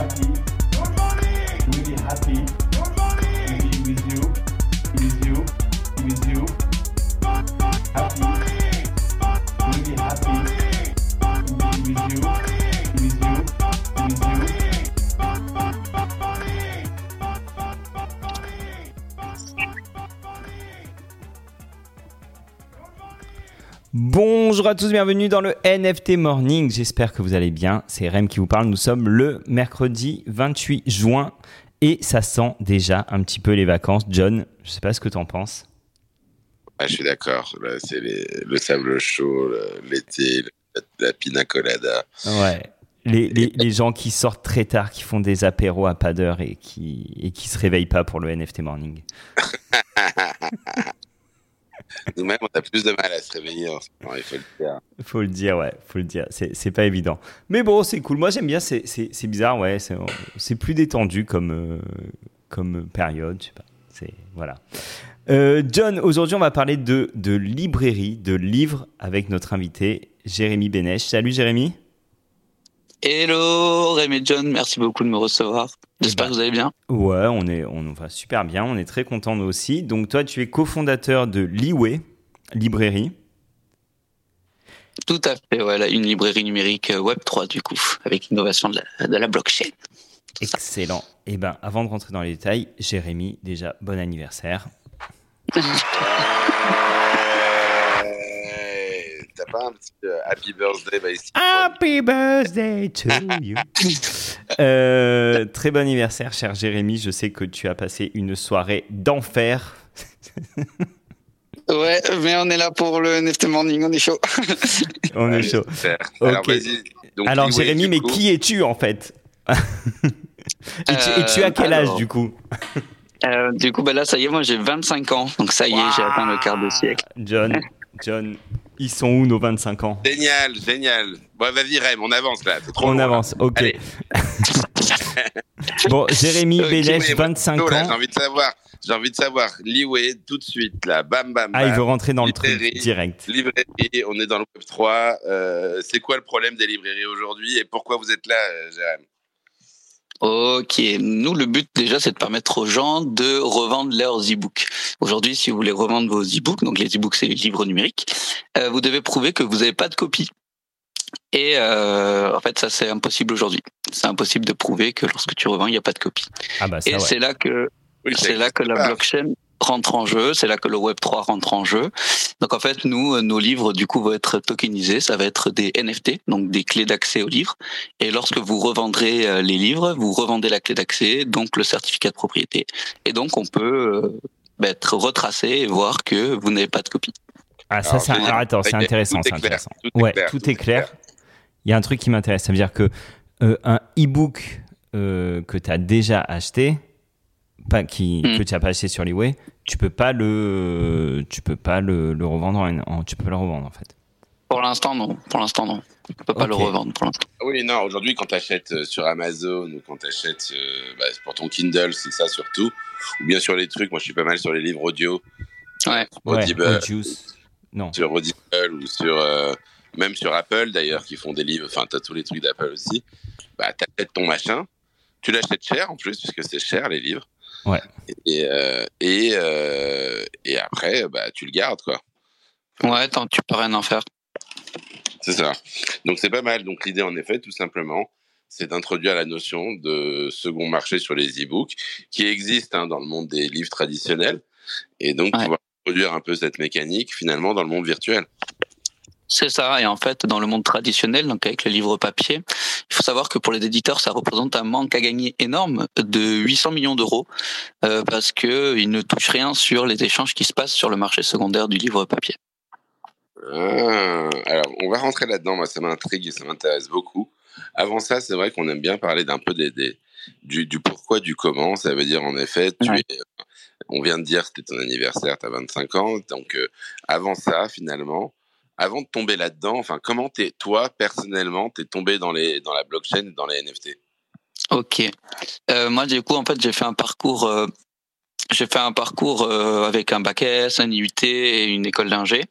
happy. Bonjour à tous, bienvenue dans le NFT Morning. J'espère que vous allez bien. C'est Rem qui vous parle. Nous sommes le mercredi 28 juin et ça sent déjà un petit peu les vacances. John, je sais pas ce que tu en penses. Ah, je suis d'accord. C'est le sable chaud, l'été, la pina colada. Ouais. Les, les, les gens qui sortent très tard, qui font des apéros à pas d'heure et qui, et qui se réveillent pas pour le NFT Morning. Nous-mêmes, on a plus de mal à se réveiller en ce moment, il faut le dire. Faut le dire, ouais, faut le dire. C'est pas évident. Mais bon, c'est cool. Moi, j'aime bien. C'est- bizarre, ouais. C'est plus détendu comme, euh, comme période. Je sais pas. C'est voilà. Euh, John, aujourd'hui, on va parler de, de librairie, de livres avec notre invité Jérémy Bénèche. Salut Jérémy. Hello Rémi et John, merci beaucoup de me recevoir. J'espère ben. que vous allez bien. Ouais, on est, on va super bien. On est très contents nous aussi. Donc toi, tu es cofondateur de Liway librairie. Tout à fait, voilà, une librairie numérique euh, Web3 du coup, avec l'innovation de la, de la blockchain. Excellent. Et ben, avant de rentrer dans les détails, Jérémy, déjà bon anniversaire. pas un petit euh, Happy Birthday Steve Happy birthday to you. Euh, très bon anniversaire, cher Jérémy. Je sais que tu as passé une soirée d'enfer. Ouais, mais on est là pour le NFT Morning, on est chaud. On est chaud. Alors. Donc, Alors, Jérémy, mais coup, qui es-tu en fait et, tu, et tu as quel âge alors. du coup Euh, du coup, bah là, ça y est, moi j'ai 25 ans, donc ça y est, j'ai atteint le quart de siècle. John, John, ils sont où nos 25 ans? Génial, génial. Bon, vas-y, Rem, on avance là. trop On long, là. avance, ok. Bon, Jérémy Ok, Bénèche, Oui, moi, 25 plutôt, là, J'ai ans. envie de savoir. J'ai envie de savoir. Liway, tout de suite, là. Bam, bam, bam. Ah, il veut rentrer dans le truc direct. Librairie, on est dans le Web 3. Euh, c'est quoi le problème des librairies aujourd'hui et pourquoi vous êtes là, euh, Jérém? Ok, nous le but déjà c'est de permettre aux gens de revendre leurs e-books. Aujourd'hui, si vous voulez revendre vos e-books, donc les e-books c'est les livres numériques, euh, vous devez prouver que vous n'avez pas de copie. Et euh, en fait, ça c'est impossible aujourd'hui. C'est impossible de prouver que lorsque tu revends, il n'y a pas de copie. Ah bah ça Et ouais. c'est là que Oui, c'est là que la blockchain rentre en jeu, c'est là que le Web 3 rentre en jeu. Donc en fait, nous, euh, nos livres du coup vont être tokenisés, ça va être des NFT, donc des clés d'accès aux livres. Et lorsque vous revendrez euh, les livres, vous revendez la clé d'accès, donc le certificat de propriété. Et donc on peut euh, être retracé et voir que vous n'avez pas de copie. Ah ça, c'est intéressant, tout c'est est clair, intéressant. tout est ouais, clair, tout est clair. Il y a un truc qui m'intéresse, ça veut dire que euh, un e-book euh, que tu as déjà acheté, pas qui Mm. que tu as pas acheté sur Liway, tu peux pas le tu peux pas le, le revendre en, en- tu peux pas le revendre en fait. Pour l'instant, non. Pour l'instant, non. On peut pas le revendre pour l'instant. Oui, non, aujourd'hui, quand tu achètes sur Amazon ou quand tu achètes pour ton Kindle, c'est ça surtout. Ou bien sur les trucs, moi je suis pas mal sur les livres audio. Ouais. Audible, Ouais, Audius. Non. sur Audible ou sur. euh, même sur Apple d'ailleurs, qui font des livres. Enfin, tu as tous les trucs d'Apple aussi. Bah, tu achètes ton machin. Tu l'achètes cher en plus, puisque c'est cher les livres. Ouais. Et, euh, et, euh, et après, bah, tu le gardes, quoi. Ouais, tant que tu peux rien en faire. C'est ça. Donc c'est pas mal. Donc l'idée, en effet, tout simplement, c'est d'introduire la notion de second marché sur les e-books, qui existe hein, dans le monde des livres traditionnels, et donc Ouais. pouvoir introduire un peu cette mécanique finalement dans le monde virtuel. C'est ça. Et en fait, dans le monde traditionnel, donc avec le livre papier, il faut savoir que pour les éditeurs, ça représente un manque à gagner énorme de 800 millions d'euros euh, parce que ils ne touchent rien sur les échanges qui se passent sur le marché secondaire du livre papier. Ah, alors, on va rentrer là-dedans. Moi, ça m'intrigue et ça m'intéresse beaucoup. Avant ça, c'est vrai qu'on aime bien parler d'un peu des, des- du, du pourquoi, du comment. Ça veut dire, en effet, tu Ouais. es, on vient de dire c'était ton anniversaire, tu as 25 ans. Donc, euh, avant ça, finalement, avant de tomber là-dedans, enfin, comment t'es, toi, personnellement, t'es tombé dans, les, dans la blockchain dans les NFT Ok. Euh, moi, du coup, en fait, j'ai fait un parcours. euh, j'ai fait un parcours euh, avec un bac S, un IUT et une école d'ingé.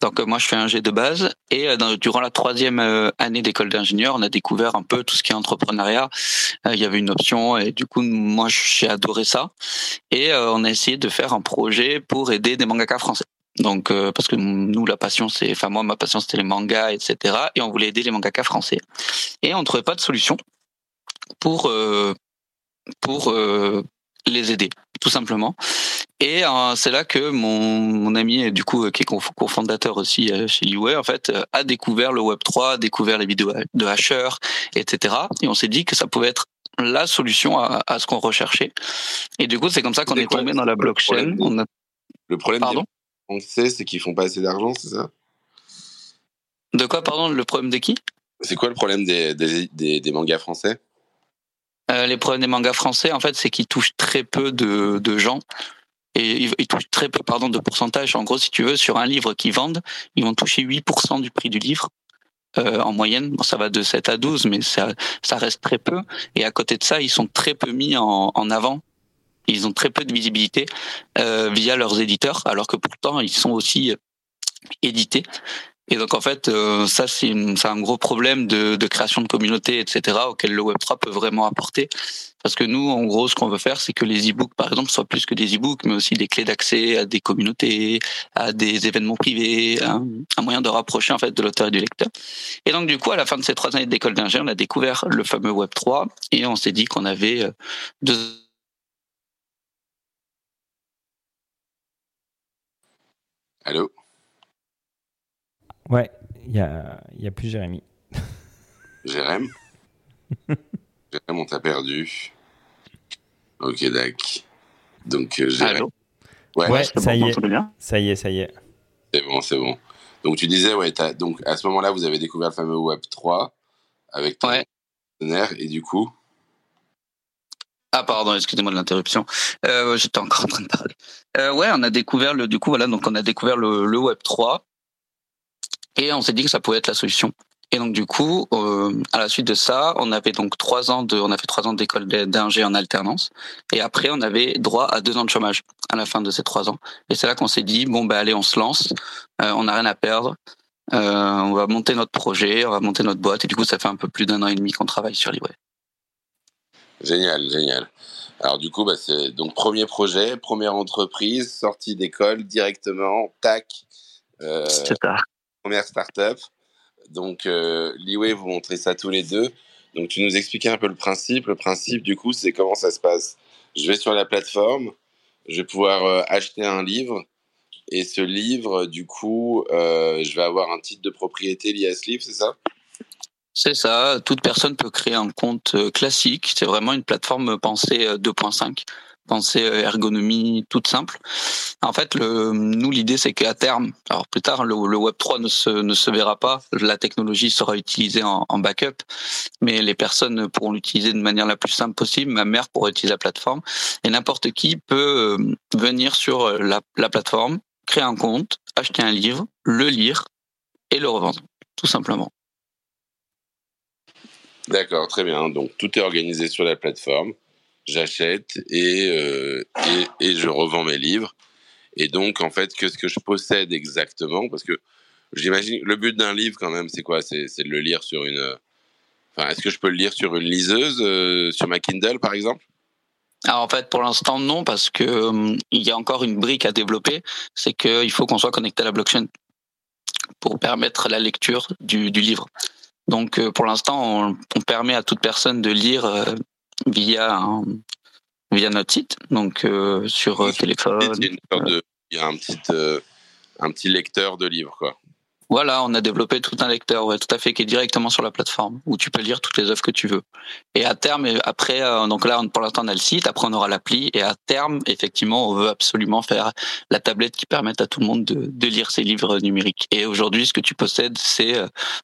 Donc moi, je fais un G de base. Et durant la troisième année d'école d'ingénieur, on a découvert un peu tout ce qui est entrepreneuriat il y avait une option et du coup moi j'ai adoré ça et on a essayé de faire un projet pour aider des mangaka français. Donc parce que nous la passion c'est, enfin moi ma passion c'était les mangas etc. Et on voulait aider les mangaka français et on trouvait pas de solution pour pour les aider tout simplement. Et euh, c'est là que mon, mon ami, du coup, qui est cofondateur aussi euh, chez Liway, en fait, euh, a découvert le Web 3, a découvert les vidéos de Hasher, etc. Et on s'est dit que ça pouvait être la solution à, à ce qu'on recherchait. Et du coup, c'est comme ça qu'on est tombé dans la blockchain. Le problème, le problème pardon? On sait, c'est qu'ils font pas assez d'argent, c'est ça? De quoi, pardon Le problème de qui? C'est quoi le problème des, des, des, des mangas français? Euh, les problèmes des mangas français, en fait, c'est qu'ils touchent très peu de, de gens et ils, touchent très peu, pardon, de pourcentage. En gros, si tu veux, sur un livre qu'ils vendent, ils vont toucher 8% du prix du livre. Euh, en moyenne, bon, ça va de 7 à 12, mais ça, ça reste très peu. Et à côté de ça, ils sont très peu mis en, en avant. Ils ont très peu de visibilité euh, via leurs éditeurs, alors que pourtant, ils sont aussi édités. Et donc en fait, euh, ça c'est un gros problème de, de, création de communauté, etc., auquel le Web3 peut vraiment apporter. Parce que nous, en gros, ce qu'on veut faire, c'est que les e-books, par exemple, soient plus que des e-books, mais aussi des clés d'accès à des communautés, à des événements privés, un, un, moyen de rapprocher en fait de l'auteur et du lecteur. Et donc du coup, à la fin de ces trois années d'école d'ingénieur, on a découvert le fameux Web3 et on s'est dit qu'on avait euh, deux Allô? Ouais, il y a, y a plus Jérémy. Jérémy Jérémy, on t'a perdu. Ok, d'accord. Donc, euh, Jérémy. Ouais, ouais ça, y est. ça y est, ça y est. C'est bon, c'est bon. Donc, tu disais, ouais, donc à ce moment-là, vous avez découvert le fameux Web 3 avec ton ouais. partenaire, et du coup. Ah pardon, excusez-moi de l'interruption. Euh, J'étais encore en train de parler. Euh, ouais, on a découvert le du coup voilà donc on a découvert le, le Web 3 et on s'est dit que ça pouvait être la solution. Et donc du coup, euh, à la suite de ça, on avait donc trois ans de, on a fait trois ans d'école d'ingé en alternance, et après on avait droit à deux ans de chômage à la fin de ces trois ans. Et c'est là qu'on s'est dit bon ben allez, on se lance, euh, on n'a rien à perdre, euh, on va monter notre projet, on va monter notre boîte, et du coup ça fait un peu plus d'un an et demi qu'on travaille sur l'e-web. Génial, génial. Alors du coup, bah, c'est donc premier projet, première entreprise, sortie d'école directement, tac. Euh, première startup. Donc, euh, Liway, vous montrez ça tous les deux. Donc, tu nous expliquais un peu le principe. Le principe, du coup, c'est comment ça se passe. Je vais sur la plateforme, je vais pouvoir euh, acheter un livre. Et ce livre, du coup, euh, je vais avoir un titre de propriété lié à ce livre, c'est ça? C'est ça, toute personne peut créer un compte euh, classique. C'est vraiment une plateforme pensée 2.5 pensée euh, ergonomie toute simple. En fait, le, nous l'idée c'est qu'à terme, alors plus tard le, Web 3 ne se, ne se verra pas, la technologie sera utilisée en, backup, mais les personnes pourront l'utiliser de manière la plus simple possible. Ma mère pourra utiliser la plateforme et n'importe qui peut euh, venir sur euh, la, la plateforme, créer un compte, acheter un livre, le lire et le revendre, tout simplement. D'accord, très bien. Donc tout est organisé sur la plateforme j'achète et, euh, et, et, je revends mes livres. Et donc, en fait, qu'est-ce que je possède exactement? Parce que j'imagine, le but d'un livre, quand même, c'est quoi? C'est de le lire sur une. Enfin, est-ce que je peux le lire sur une liseuse, euh, sur ma Kindle, par exemple? Alors en fait, pour l'instant, non, parce que euh, il y a encore une brique à développer, c'est qu'il faut qu'on soit connecté à la blockchain pour permettre la lecture du livre. Donc pour l'instant, on, on, permet à toute personne de lire via via notre site, donc euh, sur euh, téléphone. Il y a, un petit euh, un petit lecteur de livres quoi. Voilà, on a développé tout un lecteur, tout à fait, qui est directement sur la plateforme, où tu peux lire toutes les œuvres que tu veux. Et à terme, après, donc là, pour l'instant, on a le site, après on aura l'appli, et à terme, effectivement, on veut absolument faire la tablette qui permette à tout le monde de, lire ses livres numériques. Et aujourd'hui, ce que tu possèdes, c'est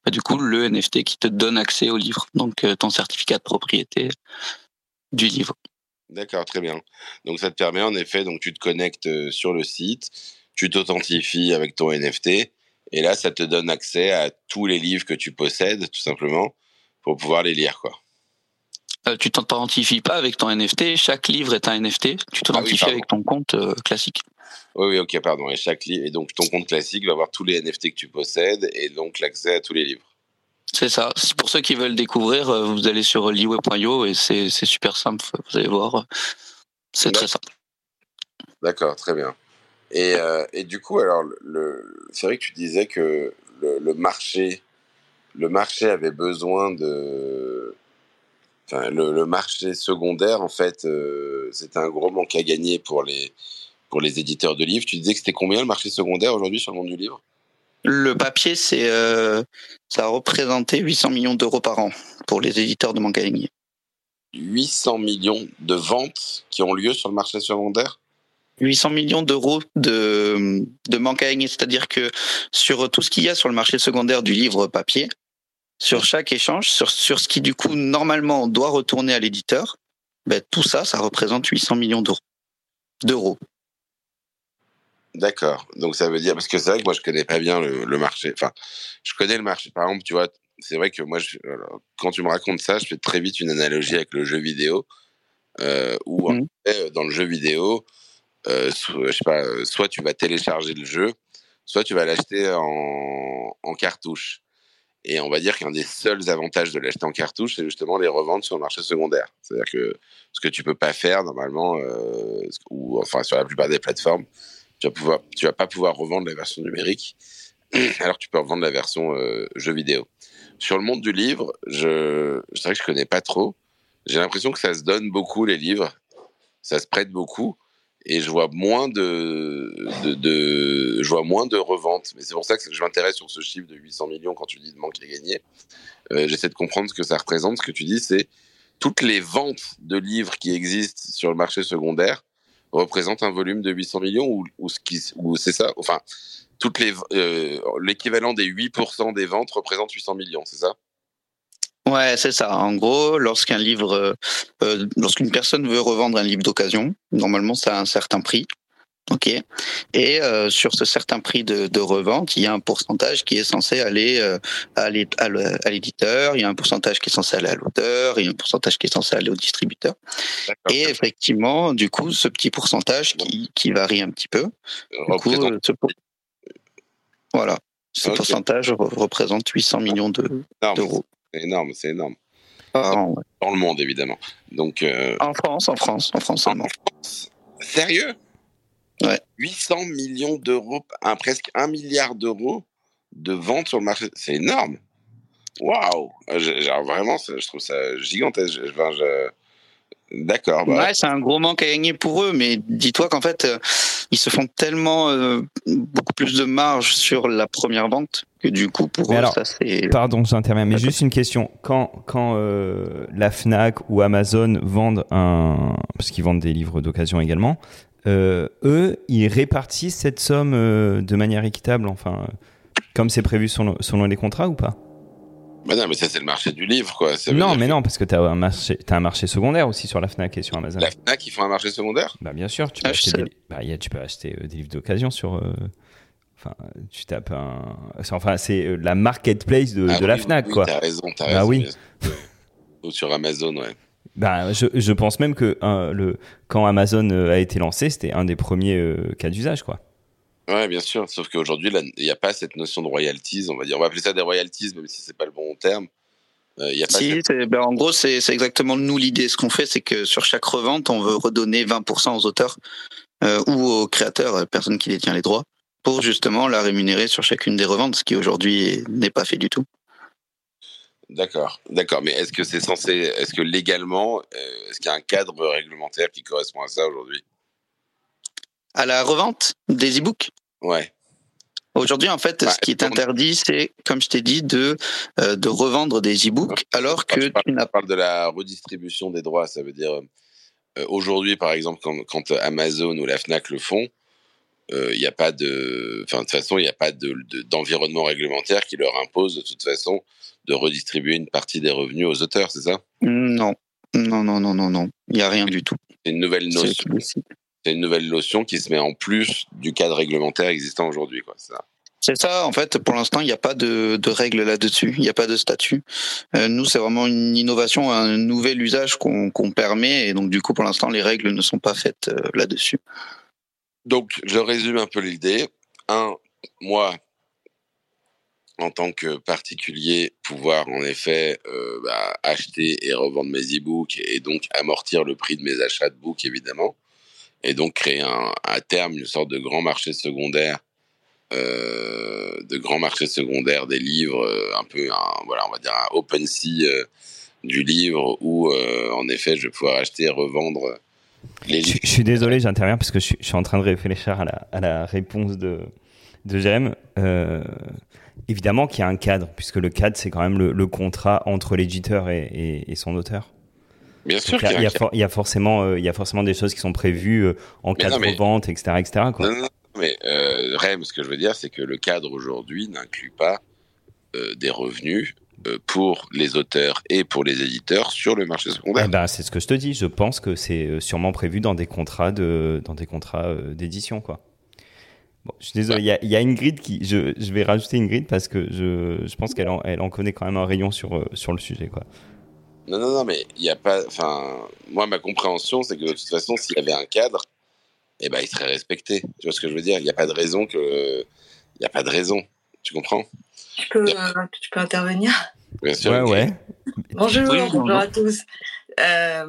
bah, du coup le NFT qui te donne accès au livre, donc ton certificat de propriété du livre. D'accord, très bien. Donc ça te permet en effet, donc tu te connectes euh, sur le site, tu t'authentifies avec ton NFT, et là ça te donne accès à tous les livres que tu possèdes, tout simplement, pour pouvoir les lire, quoi. Euh, tu t'authentifies pas avec ton NFT, chaque livre est un NFT, tu ah avec ton compte euh, classique. Oui, oui, ok, pardon. Et, chaque et donc ton compte classique va avoir tous les NFT que tu possèdes et donc l'accès à tous les livres. C'est ça. Pour ceux qui veulent découvrir, euh, vous allez sur liway.io et c'est super simple. Vous allez voir. C'est très simple. D'accord, très bien. Et, euh, et, du coup, alors, le, c'est vrai que tu disais que le, le, marché, le marché avait besoin de, enfin, le, le marché secondaire, en fait, euh, c'était un gros manque à gagner pour les, pour les éditeurs de livres. Tu disais que c'était combien le marché secondaire aujourd'hui sur le monde du livre? Le papier, c'est, euh, ça a représenté 800 millions d'euros par an pour les éditeurs de manque à gagner. 800 millions de ventes qui ont lieu sur le marché secondaire? 800 millions d'euros de, de manque à gagner. C'est-à-dire que sur tout ce qu'il y a sur le marché secondaire du livre papier, sur chaque échange, sur, sur ce qui du coup normalement doit retourner à l'éditeur, ben, tout ça, ça représente 800 millions d'euros. D'euros. D'accord. Donc ça veut dire parce que c'est vrai que moi je connais pas bien le, le, marché. Enfin, je connais le marché. Par exemple, tu vois, c'est vrai que moi, je, quand tu me racontes ça, je fais très vite une analogie avec le jeu vidéo, euh, où mmh. fait, dans le jeu vidéo, euh, pas, euh, soit tu vas télécharger le jeu, soit tu vas l'acheter en, cartouche. Et on va dire qu'un des seuls avantages de l'acheter en cartouche, c'est justement les revendre sur le marché secondaire. C'est-à-dire que ce que tu peux pas faire normalement, euh, ou enfin sur la plupart des plateformes, tu vas pouvoir, tu vas pas pouvoir revendre la version numérique, alors tu peux revendre la version euh, jeu vidéo. Sur le monde du livre, je, c'est vrai que je connais pas trop. J'ai l'impression que ça se donne beaucoup les livres, ça se prête beaucoup et je vois moins de, de, de je vois moins de reventes. Mais c'est pour ça que je m'intéresse sur ce chiffre de 800 millions quand tu dis de manque à gagner. Euh, J'essaie de comprendre ce que ça représente. Ce que tu dis, c'est toutes les ventes de livres qui existent sur le marché secondaire représentent un volume de 800 millions ou, ou ce qui, ou c'est ça? Enfin, toutes les euh, l'équivalent des 8% des ventes représente 800 millions, c'est ça? Ouais, c'est ça. En gros, lorsqu'un livre, euh, lorsqu'une personne veut revendre un livre d'occasion, normalement, ça a un certain prix. Ok? Et euh, sur ce certain prix de, de, revente, il y a un pourcentage qui est censé aller euh, à l'éditeur, il y a un pourcentage qui est censé aller à l'auteur, il y a un pourcentage qui est censé aller au distributeur. Et effectivement, du coup, ce petit pourcentage qui, qui varie un petit peu. Du coup, ce, voilà. Ce okay. pourcentage représente 800 millions d'euros. C'est énorme, c'est énorme. Ah, ouais. Dans le monde, évidemment. Donc, euh... En France, en France, en France seulement. Sérieux? Ouais. 800 millions d'euros, un, presque 1 milliard d'euros de ventes sur le marché. C'est énorme. Waouh Vraiment, je trouve ça gigantesque. Je... D'accord. Bah. Ouais, c'est un gros manque à gagner pour eux, mais dis-toi qu'en fait, euh, ils se font tellement euh, beaucoup plus de marge sur la première vente que du coup pour mais eux, alors, ça c'est. Pardon, j'interviens, mais juste une question. Quand quand euh, la Fnac ou Amazon vendent un, parce qu'ils vendent des livres d'occasion également, euh, eux, ils répartissent cette somme euh, de manière équitable, enfin, comme c'est prévu selon, selon les contrats ou pas? Bah non, mais ça, c'est le marché du livre, quoi. Ça non, mais que... non, parce que tu as, un marché, as un marché secondaire aussi sur la Fnac et sur Amazon. La Fnac, ils font un marché secondaire? Bah, bien sûr. Tu peux, ah, acheter, des... bah, y a, tu peux acheter euh, des livres d'occasion sur. Euh... Enfin, tu tapes un. Enfin, c'est euh, la marketplace de, ah, de oui, la Fnac, oui, quoi. T'as raison, t'as bah, raison. oui. Ou sur Amazon, ouais. Bah, je, je pense même que le, quand Amazon a été lancé, c'était un des premiers euh, cas d'usage, quoi. Ouais, bien sûr. Sauf qu'aujourd'hui, il n'y a pas cette notion de royalties. On va dire, on va appeler ça des royalties, même si c'est pas le bon terme. Euh, y a pas si, cette... ben, en gros, c'est exactement nous l'idée. Ce qu'on fait, c'est que sur chaque revente, on veut redonner 20% aux auteurs euh, ou aux créateurs, personne qui détient les droits, pour justement la rémunérer sur chacune des reventes, ce qui aujourd'hui n'est pas fait du tout. D'accord, d'accord. Mais est-ce que c'est censé, est-ce que légalement, euh, est-ce qu'il y a un cadre réglementaire qui correspond à ça aujourd'hui? À la revente des e-books? Ouais. Aujourd'hui, en fait, ouais, ce qui est interdit, c'est, comme je t'ai dit, de, euh, de revendre des e-books, alors que tu, parles, tu parles de la redistribution des droits. Ça veut dire, euh, aujourd'hui, par exemple, quand, quand, Amazon ou la Fnac le font, il euh, n'y a pas de, enfin, de toute façon, il n'y a pas de, de, d'environnement réglementaire qui leur impose, de toute façon, de redistribuer une partie des revenus aux auteurs, c'est ça? Non, non, non, non, non, non. Il n'y a rien du tout. C'est une nouvelle notion. C'est une nouvelle notion qui se met en plus du cadre réglementaire existant aujourd'hui, quoi. C'est ça. C'est ça, en fait, pour l'instant, il n'y a pas de, de règles là-dessus, il n'y a pas de statut. Euh, nous, c'est vraiment une innovation, un nouvel usage qu'on qu permet, et donc du coup, pour l'instant, les règles ne sont pas faites euh, là-dessus. Donc, je résume un peu l'idée. Un, moi, en tant que particulier, pouvoir en effet euh, bah, acheter et revendre mes e-books et donc amortir le prix de mes achats de books, évidemment, et donc créer un, à terme une sorte de grand marché secondaire, euh, de grand marché secondaire des livres, euh, un peu, un, voilà, on va dire un open sea euh, du livre où, euh, en effet, je vais pouvoir acheter et revendre les livres. je suis désolé, j'interviens parce que je, suis- je suis en train de réfléchir à la, à la réponse de, de Jérém. Évidemment qu'il y a un cadre, puisque le cadre, c'est quand même le, le contrat entre l'éditeur et, et- et son auteur. Bien sûr il, y a, y a il y forcément, euh, il y a forcément des choses qui sont prévues euh, en Mais cas non, de mais- revente, etc., etc. Quoi. Non, non, non, mais euh, Rem, ce que je veux dire, c'est que le cadre aujourd'hui n'inclut pas euh, des revenus pour les auteurs et pour les éditeurs sur le marché Eh secondaire. ben, c'est ce que je te dis. Je pense que c'est sûrement prévu dans des contrats de, dans des contrats d'édition, quoi. Bon, je suis désolé. Il y a, y a Ingrid qui, je, je vais rajouter Ingrid parce que je, je pense qu'elle en, elle en connaît quand même un rayon sur, sur le sujet, quoi. Non, non, non, mais il n'y a pas. Enfin, moi, ma compréhension, c'est que de toute façon, s'il y avait un cadre, eh ben, il serait respecté. Tu vois ce que je veux dire? Il n'y a pas de raison que. Il n'y a pas de raison. Tu comprends? Tu peux, euh, tu peux intervenir? Bien sûr. Ouais, ouais. Bonjour, Oui, bonjour bonjour. à tous. Euh,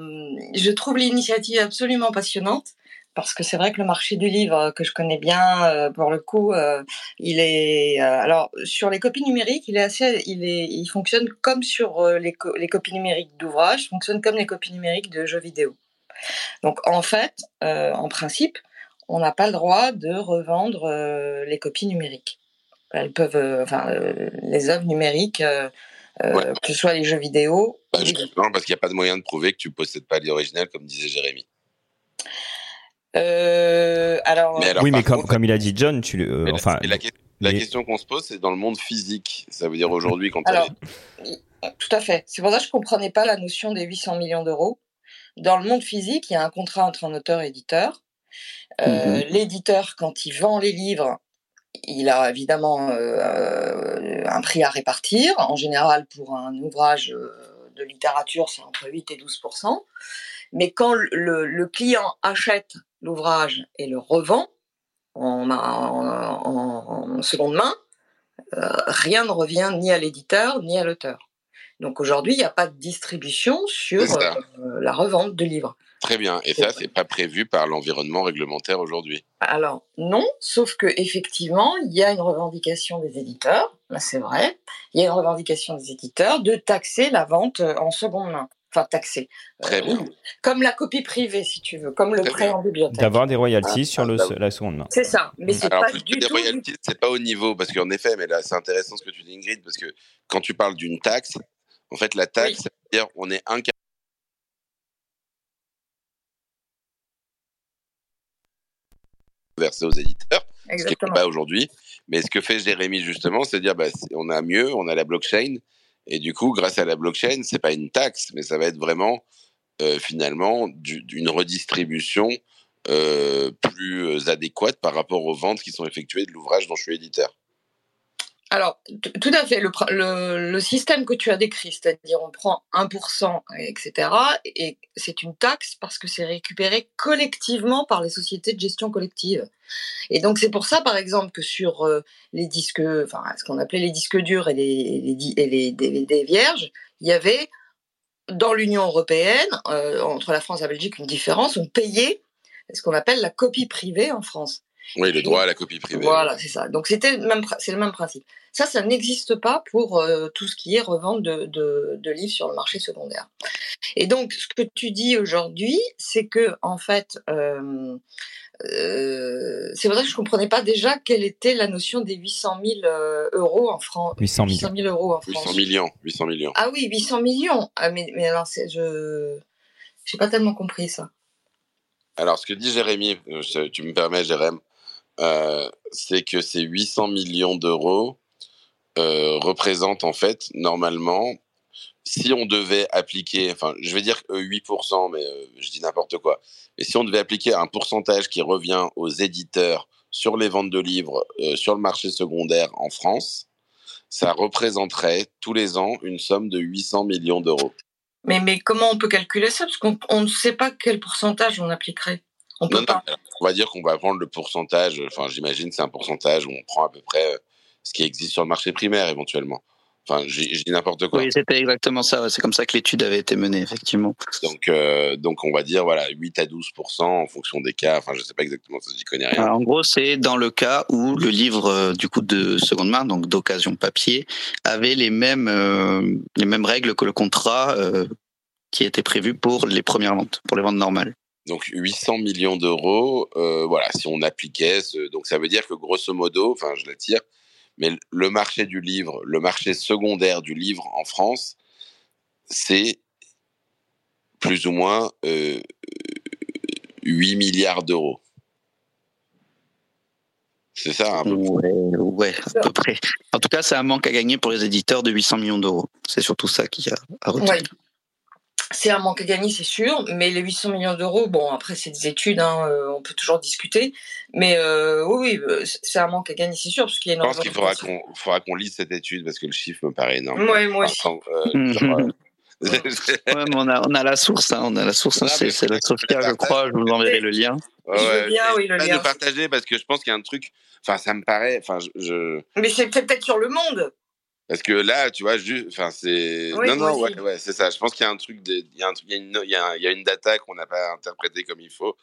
je trouve l'initiative absolument passionnante parce que c'est vrai que le marché du livre que je connais bien, euh, pour le coup, euh, il est euh, alors sur les copies numériques, il est assez, il est, il fonctionne comme sur euh, les, co- les copies numériques d'ouvrages, fonctionne comme les copies numériques de jeux vidéo. Donc en fait, euh, en principe, on n'a pas le droit de revendre euh, les copies numériques. Elles peuvent, euh, enfin, euh, les œuvres numériques. euh, euh, Ouais. que ce soit les jeux vidéo. Bah, justement, parce qu'il n'y a pas de moyen de prouver que tu possèdes pas l'original, comme disait Jérémy. Euh, alors, Mais alors, oui, mais comme, contre, comme il a dit John, tu, le- euh, enfin, mais la, que- la les- question qu'on se pose, c'est dans le monde physique. Ça veut dire aujourd'hui, quand Alors, tout à fait. C'est pour ça que je comprenais pas la notion des 800 millions d'euros. Dans le monde physique, il y a un contrat entre un auteur et éditeur. Euh, L'éditeur, quand il vend les livres, il a évidemment euh, un prix à répartir. En général, pour un ouvrage de littérature, c'est entre 8 et 12% Mais quand le, le client achète l'ouvrage et le revend en, en- en- en seconde main, euh, rien ne revient ni à l'éditeur ni à l'auteur. Donc aujourd'hui, il n'y a pas de distribution sur euh, la revente de livres. Très bien. Et ça, c'est pas prévu par l'environnement réglementaire aujourd'hui. Alors non, sauf que effectivement, il y a une revendication des éditeurs, là c'est vrai, il y a une revendication des éditeurs de taxer la vente euh, en seconde main. Enfin taxer. Très bien. oui. Comme la copie privée, si tu veux, comme le Très prêt bien. en bibliothèque. d'avoir des royalties sur le, ah, bah- la seconde main. C'est ça, mais c'est Alors, pas plus du que des tout. du- royalties, c'est pas au niveau, parce qu'en effet, mais là, c'est intéressant ce que tu dis, Ingrid, parce que quand tu parles d'une taxe, en fait, la taxe, Oui. ça veut dire on est incapable de verser aux éditeurs, ce qui n'est Exactement. pas aujourd'hui. Mais ce que fait Jérémy, justement, c'est dire, bah, on a mieux, on a la blockchain, et du coup, grâce à la blockchain, c'est pas une taxe, mais ça va être vraiment, euh, finalement, du- d'une redistribution euh, plus adéquate par rapport aux ventes qui sont effectuées de l'ouvrage dont je suis éditeur. Alors, tout à fait. Le, pr- le, le système que tu as décrit, c'est-à-dire on prend 1%, etc., et c'est une taxe parce que c'est récupéré collectivement par les sociétés de gestion collective. Et donc, c'est pour ça, par exemple, que sur euh, les disques, enfin, ce qu'on appelait les disques durs et les, les, et les DVD vierges, il y avait, dans l'Union européenne, euh, entre la France et la Belgique, une différence. On payait ce qu'on appelle la copie privée en France. Oui, le droit à la copie privée. Voilà, c'est ça. Donc c'était le même, pr- c'est le même principe. Ça, ça n'existe pas pour euh, tout ce qui est revente de, de, de livres sur le marché secondaire. Et donc, ce que tu dis aujourd'hui, c'est que en fait, euh, euh, c'est vrai que je comprenais pas déjà quelle était la notion des 800 000 euh, euros en France. 800 millions. 800 000 euros en France. 800 millions, 800 millions. Ah oui, 800 millions. Ah, mais, mais alors, je, j'ai pas tellement compris ça. Alors, ce que dit Jérémy, tu me permets, Jérém, euh, c'est que ces 800 millions d'euros euh, représentent en fait, normalement, si on devait appliquer, enfin, je vais dire que 8%, mais euh, je dis n'importe quoi, mais si on devait appliquer un pourcentage qui revient aux éditeurs sur les ventes de livres euh, sur le marché secondaire en France, ça représenterait tous les ans une somme de 800 millions d'euros. Mais, mais comment on peut calculer ça? Parce qu'on on ne sait pas quel pourcentage on appliquerait. On peut Non, pas. on va dire qu'on va prendre le pourcentage, enfin j'imagine c'est un pourcentage où on prend à peu près euh, ce qui existe sur le marché primaire éventuellement. Enfin, je dis n'importe quoi. Oui, c'était exactement ça. C'est comme ça que l'étude avait été menée, effectivement. Donc, euh, donc on va dire voilà 8 à 12% en fonction des cas. Enfin, je sais pas exactement, ça, j'y connais rien. en gros, c'est dans le cas où le livre euh, du coup de seconde main, donc d'occasion papier, avait les mêmes euh, les mêmes règles que le contrat qui était prévu pour les premières ventes, pour les ventes normales. Donc 800 millions d'euros, voilà, si on appliquait, donc ça veut dire que grosso modo, enfin je la tire, mais le marché du livre, le marché secondaire du livre en France, c'est plus ou moins 8 milliards d'euros. C'est ça, hein, ouais, à peu près. En tout cas, c'est un manque à gagner pour les éditeurs de 800 millions d'euros. C'est surtout ça qui a à retenir c'est un manque à gagner, c'est sûr, mais les 800 millions d'euros, bon, après, c'est des études, hein, euh, on peut toujours discuter, mais euh, oui, oui, euh, c'est un manque à gagner, c'est sûr, parce qu'il y a Je pense qu'il faudra qu'on faudra qu'on lise cette étude, parce que le chiffre me paraît énorme. Oui, moi aussi. ouais, mais on a, on a la source, hein, on a la source, hein, c'est la Sophia, je crois, je vous enverrai le lien. Ouais, je veux bien, oui, le lien. partager, parce que je pense qu'il y a un truc, enfin, ça me paraît, enfin, je... Mais c'est peut-être sur le monde parce que là, tu vois, juste, enfin, c'est. non, non, ouais, ouais c'est ça. Je pense qu'il y a un truc, il y a un truc, il y a une, il y a, une data qu'on n'a pas interprétée comme il faut,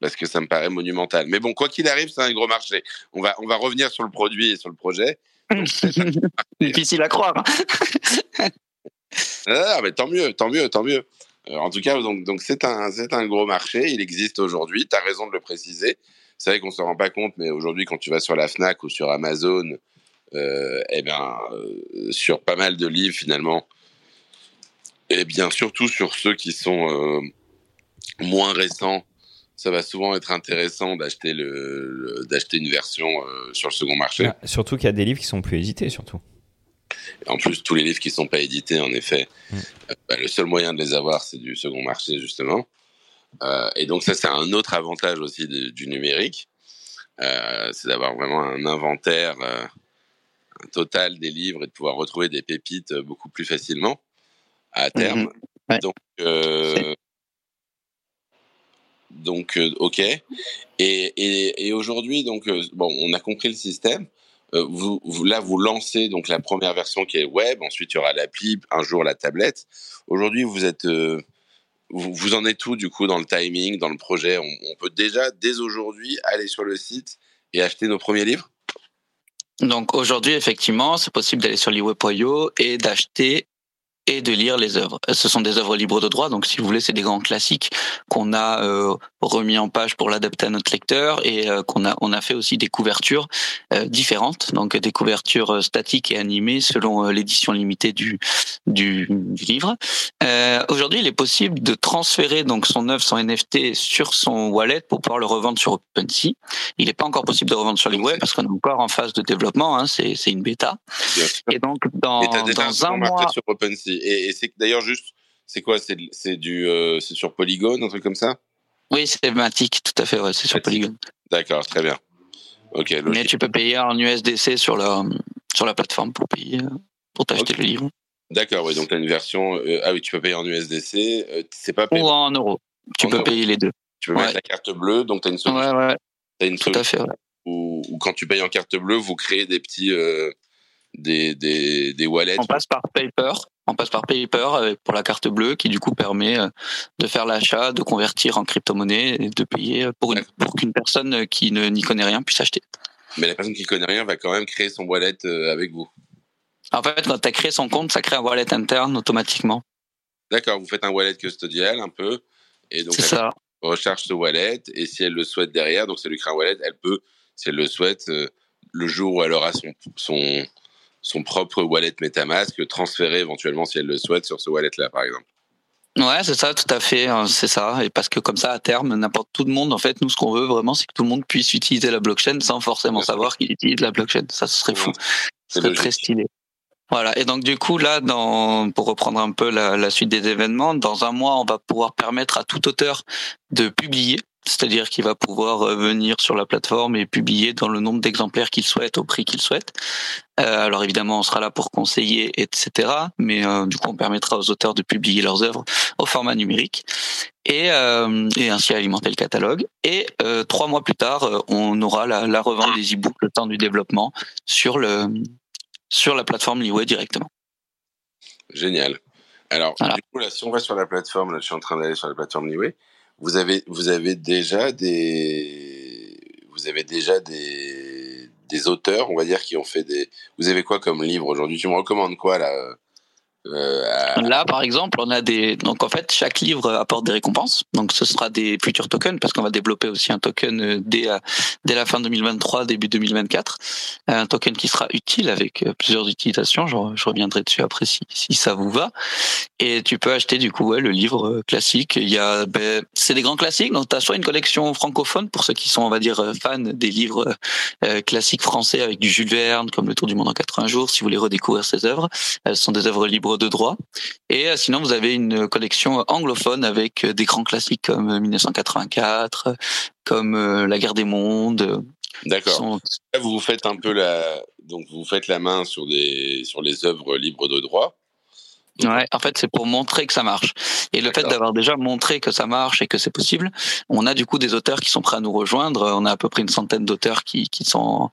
parce que ça me paraît monumental. Mais bon, quoi qu'il arrive, c'est un gros marché. On va, on va revenir sur le produit et sur le projet. Difficile à croire. Hein. ah, mais tant mieux, tant mieux, tant mieux. Euh, en tout cas, donc, donc c'est un, c'est un gros marché. Il existe aujourd'hui. Tu as raison de le préciser. C'est vrai qu'on se rend pas compte, mais aujourd'hui, quand tu vas sur la Fnac ou sur Amazon eh bien, euh, sur pas mal de livres finalement, et bien surtout sur ceux qui sont euh, moins récents, ça va souvent être intéressant d'acheter le, d'acheter une version sur le second marché. Ah, surtout qu'il y a des livres qui sont plus édités, surtout. En plus, tous les livres qui sont pas édités, en effet, mm. bah, le seul moyen de les avoir, c'est du second marché, justement. et donc ça, c'est un autre avantage aussi du numérique, c'est d'avoir vraiment un inventaire total des livres et de pouvoir retrouver des pépites euh, beaucoup plus facilement à terme. Mhm. Donc, euh, donc euh, ok. Et, et, et aujourd'hui, donc bon, on a compris le système. Vous, vous, là, vous lancez donc la première version qui est web. Ensuite, il y aura l'appli, un jour la tablette. Aujourd'hui, vous êtes vous, vous, en êtes tout du coup dans le timing, dans le projet? On, on peut déjà dès aujourd'hui aller sur le site et acheter nos premiers livres? Donc aujourd'hui, effectivement, c'est possible d'aller sur l'iweb.io et d'acheter et de lire les œuvres. Ce sont des œuvres libres de droit, donc si vous voulez, c'est des grands classiques qu'on a euh, remis en page pour l'adapter à notre lecteur et euh, qu'on a on a fait aussi des couvertures euh, différentes, donc des couvertures statiques et animées selon l'édition limitée du du, du livre. Aujourd'hui, il est possible de transférer donc son œuvre, son NFT sur son wallet pour pouvoir le revendre sur OpenSea. Il n'est pas encore possible de revendre sur les web parce qu'on est encore en phase de développement. Hein, c'est c'est une bêta. Et donc dans, dans un mois sur OpenSea. Et, c'est d'ailleurs juste, c'est quoi C'est du, euh, c'est sur Polygon, un truc comme ça? Oui, c'est Matic, tout à fait. Ouais, c'est sur Polygon. D'accord, très bien. Ok. Mais tu peux payer en USDC sur la sur la plateforme pour payer pour t'acheter le livre. D'accord, oui. Donc tu as une version. Euh, ah oui, tu peux payer en USDC. Euh, c'est pas Ou en euros. Tu peux payer les deux. Tu peux mettre la carte bleue, donc tu as une solution. Ouais, ouais. As une tout à fait. Ou quand tu payes en carte bleue, vous créez des petits des, des, des wallets. On passe par Paper. On passe par Paper pour la carte bleue qui du coup permet euh, de faire l'achat, de convertir en crypto-monnaie et de payer pour, une, pour qu'une personne qui ne n'y connaît rien puisse acheter. Mais la personne qui connaît rien va quand même créer son wallet euh, avec vous. En fait, quand tu as créé son compte, ça crée un wallet interne automatiquement. D'accord, vous faites un wallet custodial un peu. Et donc, elle ça. recharge ce wallet. Et si elle le souhaite derrière, donc ça lui crée un wallet, elle peut, si elle le souhaite, euh, le jour où elle aura son, son, son propre wallet MetaMask, transférer éventuellement si elle le souhaite sur ce wallet-là, par exemple. Ouais, c'est ça, tout à fait, hein, c'est ça. Et parce que comme ça, à terme, n'importe tout le monde, en fait, nous, ce qu'on veut vraiment, c'est que tout le monde puisse utiliser la blockchain sans forcément savoir qu'il utilise la blockchain. Ça, ce serait fou. Ce serait très stylé. Voilà. Et donc, du coup, là, dans, pour reprendre un peu la, la suite des événements, dans un mois, on va pouvoir permettre à tout auteur de publier c'est-à-dire qu'il va pouvoir euh, venir sur la plateforme et publier dans le nombre d'exemplaires qu'il souhaite, au prix qu'il souhaite. Euh, alors évidemment, on sera là pour conseiller, etc. Mais euh, du coup, on permettra aux auteurs de publier leurs œuvres au format numérique. et, euh, et ainsi alimenter le catalogue. Et trois mois plus tard, on aura la, la revente des e-books le temps du développement sur le sur la plateforme Liway directement. Génial. Alors, Voilà. du coup, là, si on va sur la plateforme, là, je suis en train d'aller sur la plateforme Liway, vous avez, vous avez déjà des, vous avez déjà des, des auteurs, on va dire, qui ont fait des, vous avez quoi comme livre aujourd'hui? Tu me recommandes quoi, là? Euh, Là, par exemple, on a des donc en fait chaque livre apporte des récompenses. Donc ce sera des futurs tokens parce qu'on va développer aussi un token euh, dès euh, dès la fin 2023, début 2024, un token qui sera utile avec euh, plusieurs utilisations. Je, je reviendrai dessus après si si ça vous va. Et tu peux acheter du coup ouais, le livre classique. Il y a ben, c'est des grands classiques. Donc tu as soit une collection francophone pour ceux qui sont on va dire fans des livres classiques français avec du Jules Verne comme Le Tour du monde en 80 jours. Si vous voulez redécouvrir ces œuvres, elles sont des œuvres libres de droit. Et euh, sinon, vous avez une collection anglophone avec euh, des grands classiques comme euh, 1984, euh, comme La guerre des mondes. D'accord. sont- Là, vous faites un peu la, donc vous faites la main sur des, sur les œuvres libres de droit. Ouais, en fait, c'est pour montrer que ça marche. Et le fait d'avoir déjà montré que ça marche et que c'est possible, on a du coup des auteurs qui sont prêts à nous rejoindre. On a à peu près une centaine d'auteurs qui, qui sont...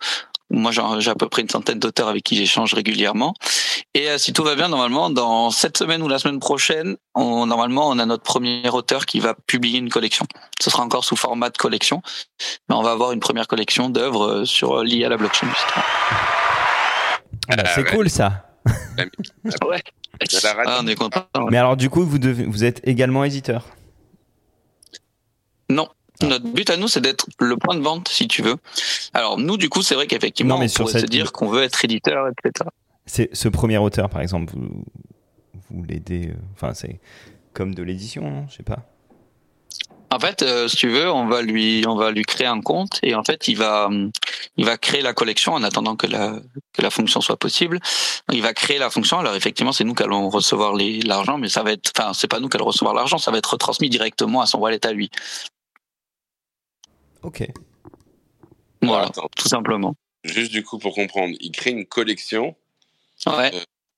Moi, j'en- j'ai à peu près une centaine d'auteurs avec qui j'échange régulièrement. Et euh, si tout va bien, normalement, dans cette semaine ou la semaine prochaine, on, normalement, on a notre premier auteur qui va publier une collection. Ce sera encore sous format de collection, mais on va avoir une première collection d'œuvres euh, sur euh, liées à la blockchain. justement. Ah bah, c'est ouais. cool ça. Ouais. Ah, on est content. Mais alors du coup, vous, devez, vous êtes également éditeur? Non. Notre but à nous, c'est d'être le point de vente, si tu veux. Alors, nous, du coup, c'est vrai qu'effectivement, on sur pourrait se dire qu'on veut être éditeur, etc. C'est ce premier auteur, par exemple, vous, vous l'aidez. euh, Enfin, c'est comme de l'édition, non Je sais pas. En fait, euh, si tu veux, on va lui, on va lui créer un compte et en fait, il va, il va créer la collection en attendant que la, que la fonction soit possible. Il va créer la fonction. Alors effectivement, c'est nous qui allons recevoir les- l'argent, mais ça va être, enfin, c'est pas nous qui allons recevoir l'argent, ça va être retransmis directement à son wallet à lui. Ok. Voilà, Attends, tout simplement. juste du coup pour comprendre, il crée une collection. Ouais.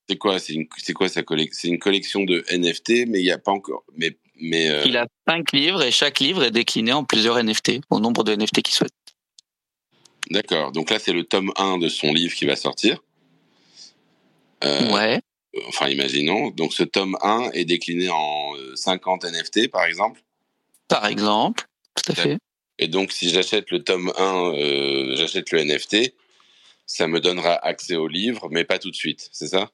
C'est quoi C'est une, c'est quoi sa collection C'est une collection de NFT, mais il n'y a pas encore. Mais, mais euh, Il a cinq livres et chaque livre est décliné en plusieurs NFT, au nombre de NFT qu'il souhaite. d'accord. Donc là, c'est le tome 1 de son livre qui va sortir. Euh, Ouais. Enfin, imaginons. Donc ce tome 1 est décliné en euh, 50 NFT, par exemple. Par exemple. Tout à fait. Et donc, si j'achète le tome 1, euh, j'achète le NFT, ça me donnera accès au livre, mais pas tout de suite, c'est ça?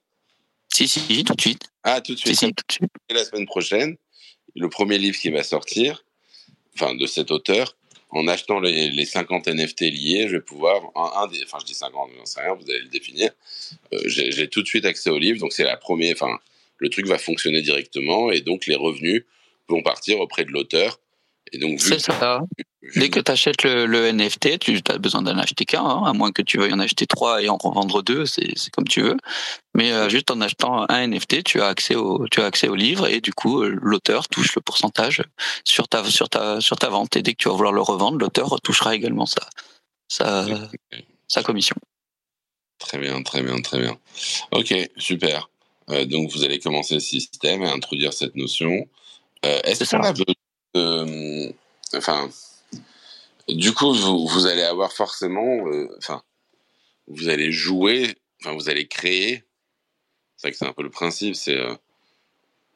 Si, si, tout de suite. Ah, tout de suite. si, tout de suite. Et la semaine prochaine, le premier livre qui va sortir, enfin de cet auteur, en achetant les, les 50 NFT liés, je vais pouvoir, un, un des, enfin je dis 50, j'en sais rien, vous allez le définir, euh, j'ai tout de suite accès au livre, donc c'est la première, enfin le truc va fonctionner directement et donc les revenus vont partir auprès de l'auteur. Et donc vu C'est ça. vu- Dès que tu achètes le, le NFT, tu as besoin d'en acheter qu'un, hein, à moins que tu veuilles en acheter trois et en revendre deux, c'est comme tu veux. Mais euh, juste en achetant un NFT, tu as accès au, tu as accès au livre et du coup euh, l'auteur touche le pourcentage sur ta sur ta sur ta vente. Et dès que tu vas vouloir le revendre, l'auteur touchera également sa sa sa commission. Très bien, très bien, très bien. Ok, super. Euh, donc vous allez commencer le système et introduire cette notion. Euh, Est-ce C'est qu'on ça. a besoin de- Enfin, du coup, vous, allez avoir forcément... euh, Enfin, vous allez jouer, enfin, vous allez créer. C'est vrai que c'est un peu le principe, c'est... euh,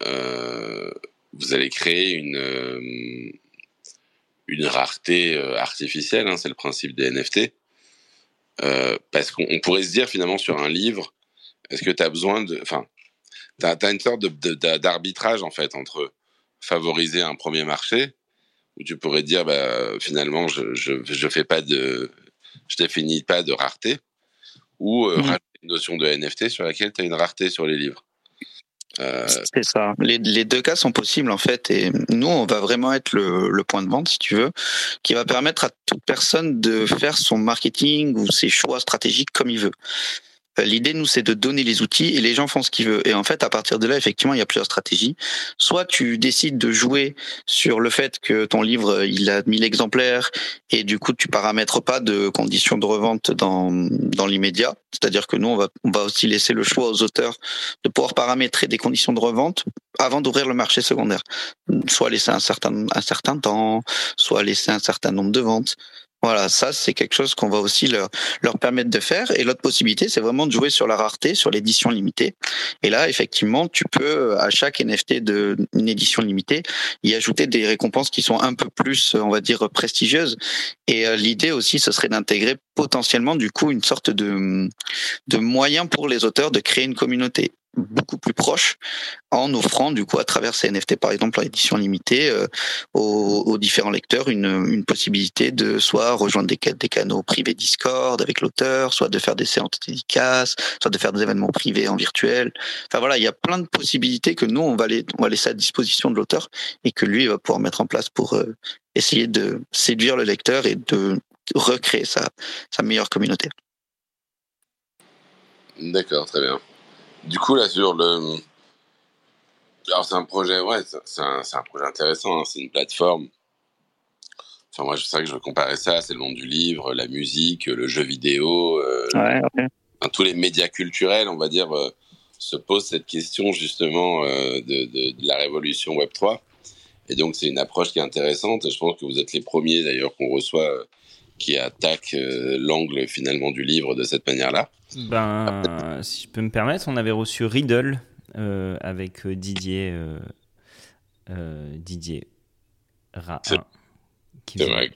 euh, vous allez créer une... euh, une rareté euh, artificielle, hein, c'est le principe des NFT. Euh, parce qu'on on pourrait se dire finalement sur un livre, est-ce que tu as besoin de... Enfin, tu as, une sorte d'arbitrage en fait entre favoriser un premier marché, où tu pourrais dire bah, finalement je, je, je fais pas de... Je définis pas de rareté, ou euh, rajouter une notion de NFT sur laquelle tu as une rareté sur les livres. Euh, C'est ça. Les, les deux cas sont possibles en fait, et nous on va vraiment être le, le point de vente, si tu veux, qui va permettre à toute personne de faire son marketing ou ses choix stratégiques comme il veut. Euh, l'idée, nous, c'est de donner les outils et les gens font ce qu'ils veulent. Et en fait, à partir de là, effectivement, il y a plusieurs stratégies. Soit tu décides de jouer sur le fait que ton livre, il a 1000 exemplaires et du coup, tu paramètres pas de conditions de revente dans, dans l'immédiat. C'est-à-dire que nous, on va, on va aussi laisser le choix aux auteurs de pouvoir paramétrer des conditions de revente avant d'ouvrir le marché secondaire. Soit laisser un certain, un certain temps, soit laisser un certain nombre de ventes. Voilà, ça c'est quelque chose qu'on va aussi leur, leur permettre de faire. Et l'autre possibilité, c'est vraiment de jouer sur la rareté, sur l'édition limitée. Et là, effectivement, tu peux à chaque NFT d'une édition limitée y ajouter des récompenses qui sont un peu plus, on va dire, prestigieuses. Et euh, l'idée aussi, ce serait d'intégrer potentiellement du coup une sorte de de moyen pour les auteurs de créer une communauté beaucoup plus proche en offrant du coup à travers ces NFT par exemple en édition limitée euh, aux, aux, différents lecteurs une, une possibilité de soit rejoindre des, des canaux privés Discord avec l'auteur, soit de faire des séances dédicaces, soit de faire des événements privés en virtuel. Enfin voilà, il y a plein de possibilités que nous on va, les, on va laisser à disposition de l'auteur et que lui va pouvoir mettre en place pour euh, essayer de séduire le lecteur et de recréer sa, sa meilleure communauté. D'accord, très bien. Du coup, là, sur le. Alors, c'est un projet, ouais, c'est un, un, projet intéressant, hein, c'est une plateforme. Enfin, moi, je sais que je veux comparer ça, c'est le nom du livre, la musique, le jeu vidéo, euh, ouais, okay. enfin, tous les médias culturels, on va dire, euh, se posent cette question justement euh, de, de, de, la révolution Web3. Et donc, c'est une approche qui est intéressante. Et je pense que vous êtes les premiers d'ailleurs qu'on reçoit qui attaquent euh, l'angle finalement du livre de cette manière-là. Ben, si je peux me permettre, on avait reçu Riddle euh, avec Didier euh, Didier Ra. Qui faisait... vrai.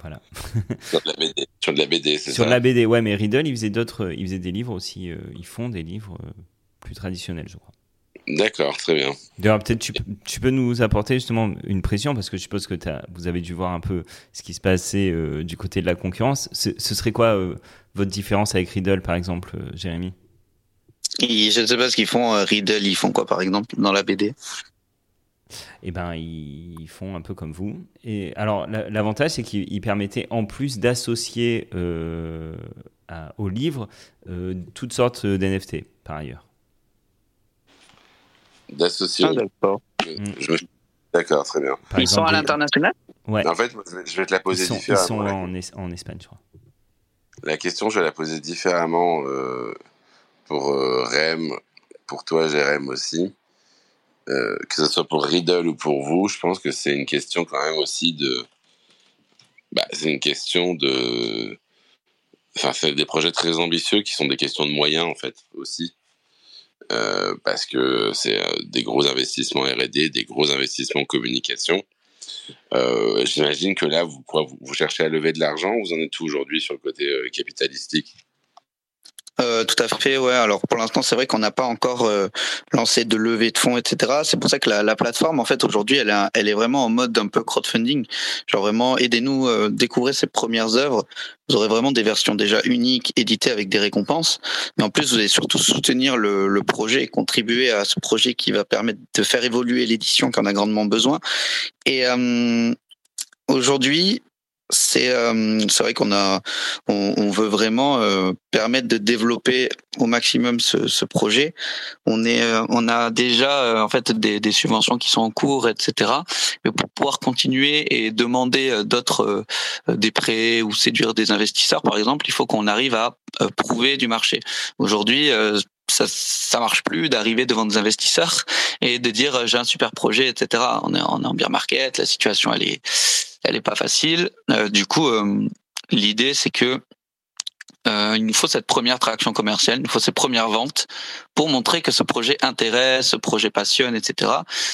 Voilà. sur de la BD, sur de la BD, c'est ça. Sur de la BD, ouais, mais Riddle, il faisait d'autres, il faisait des livres aussi. ils font des livres plus traditionnels, je crois. D'accord, très bien. D'ailleurs, peut-être tu, tu, peux nous apporter justement une pression parce que je suppose que as, vous avez dû voir un peu ce qui se passait euh, du côté de la concurrence. Ce, ce serait quoi euh, votre différence avec Riddle, par exemple, euh, Jérémy? Et Je ne sais pas ce qu'ils font. Riddle, ils font quoi, par exemple, dans la BD eh ben, ils font un peu comme vous. Et alors, l'avantage, c'est qu'ils permettaient en plus d'associer euh, au livre euh, toutes sortes d'NFT, par ailleurs d'associer. Ah, d'accord. Je... D'accord, très bien. Par Ils exemple, sont à l'international Ouais. En fait, je vais te la poser ils sont, différemment. Ils sont en, es en, Espagne, je crois. La question, je vais la poser différemment euh, pour euh, Rem, pour toi, Jérém aussi. Euh, que ce soit pour Riddle ou pour vous, je pense que c'est une question quand même aussi de. Bah, c'est une question de. Enfin, c'est des projets très ambitieux qui sont des questions de moyens, en fait, aussi. Euh, parce que c'est euh, des gros investissements R&D, des gros investissements en communication. Euh, J'imagine que là, vous, vous, cherchez à lever de l'argent. Vous en êtes où aujourd'hui sur le côté capitalistique? Euh, tout à fait, ouais. Alors pour l'instant, c'est vrai qu'on n'a pas encore euh, lancé de levée de fonds, etc. C'est pour ça que la, la plateforme, en fait, aujourd'hui, elle, elle est vraiment en mode un peu crowdfunding. Genre vraiment, aidez-nous euh, découvrir ces premières œuvres. Vous aurez vraiment des versions déjà uniques, éditées avec des récompenses. Mais en plus, vous allez surtout soutenir le, le projet et contribuer à ce projet qui va permettre de faire évoluer l'édition qui en a grandement besoin. Et euh, aujourd'hui, c'est euh, c'est vrai qu'on a on, on, veut vraiment euh, permettre de développer au maximum ce, ce projet. On est euh, on a déjà euh, en fait des, des, subventions qui sont en cours, etc. Mais pour pouvoir continuer et demander euh, d'autres des prêts ou séduire des investisseurs, par exemple, il faut qu'on arrive à prouver du marché. Aujourd'hui, ça ça marche plus d'arriver devant des investisseurs et de dire j'ai un super projet etc on est on est en bear market la situation elle est elle est pas facile. Euh, du coup euh, l'idée c'est que euh, il nous faut cette première traction commerciale, il nous faut ces premières ventes pour montrer que ce projet intéresse, ce projet passionne, etc.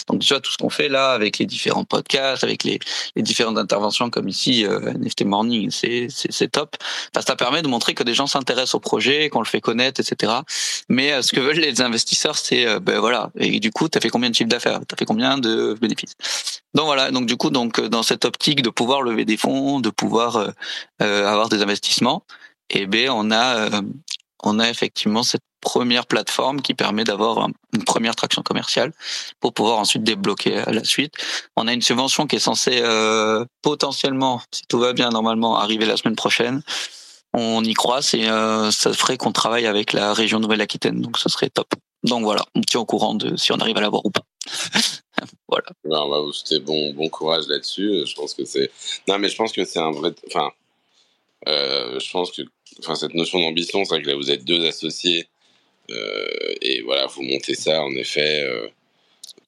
Donc déjà tout ce qu'on fait là avec les différents podcasts, avec les, différentes interventions comme ici euh, NFT Morning, c'est top. Enfin, ça permet de montrer que des gens s'intéressent au projet, qu'on le fait connaître, etc. Mais euh, ce que veulent les investisseurs, c'est euh, ben voilà. Et du coup, t'as fait combien de chiffre d'affaires? T'as fait combien de bénéfices? Donc voilà. Donc du coup, donc dans cette optique de pouvoir lever des fonds, de pouvoir avoir des investissements et B, on a, euh, on a effectivement cette première plateforme qui permet d'avoir une première traction commerciale pour pouvoir ensuite débloquer la suite. On a une subvention qui est censée euh, potentiellement, si tout va bien normalement, arriver la semaine prochaine. on y croit, c'est ça ferait qu'on travaille avec la région Nouvelle-Aquitaine, donc ce serait top. Donc voilà, on tient au courant de si on arrive à l'avoir ou pas. voilà. Non, bah, c'était bon, bon courage là-dessus. Je pense que c'est. Non, mais je pense que c'est un vrai. Enfin, euh, je pense que, enfin, cette notion d'ambition, c'est que là, vous êtes deux associés euh, et voilà, vous montez ça. En effet, euh,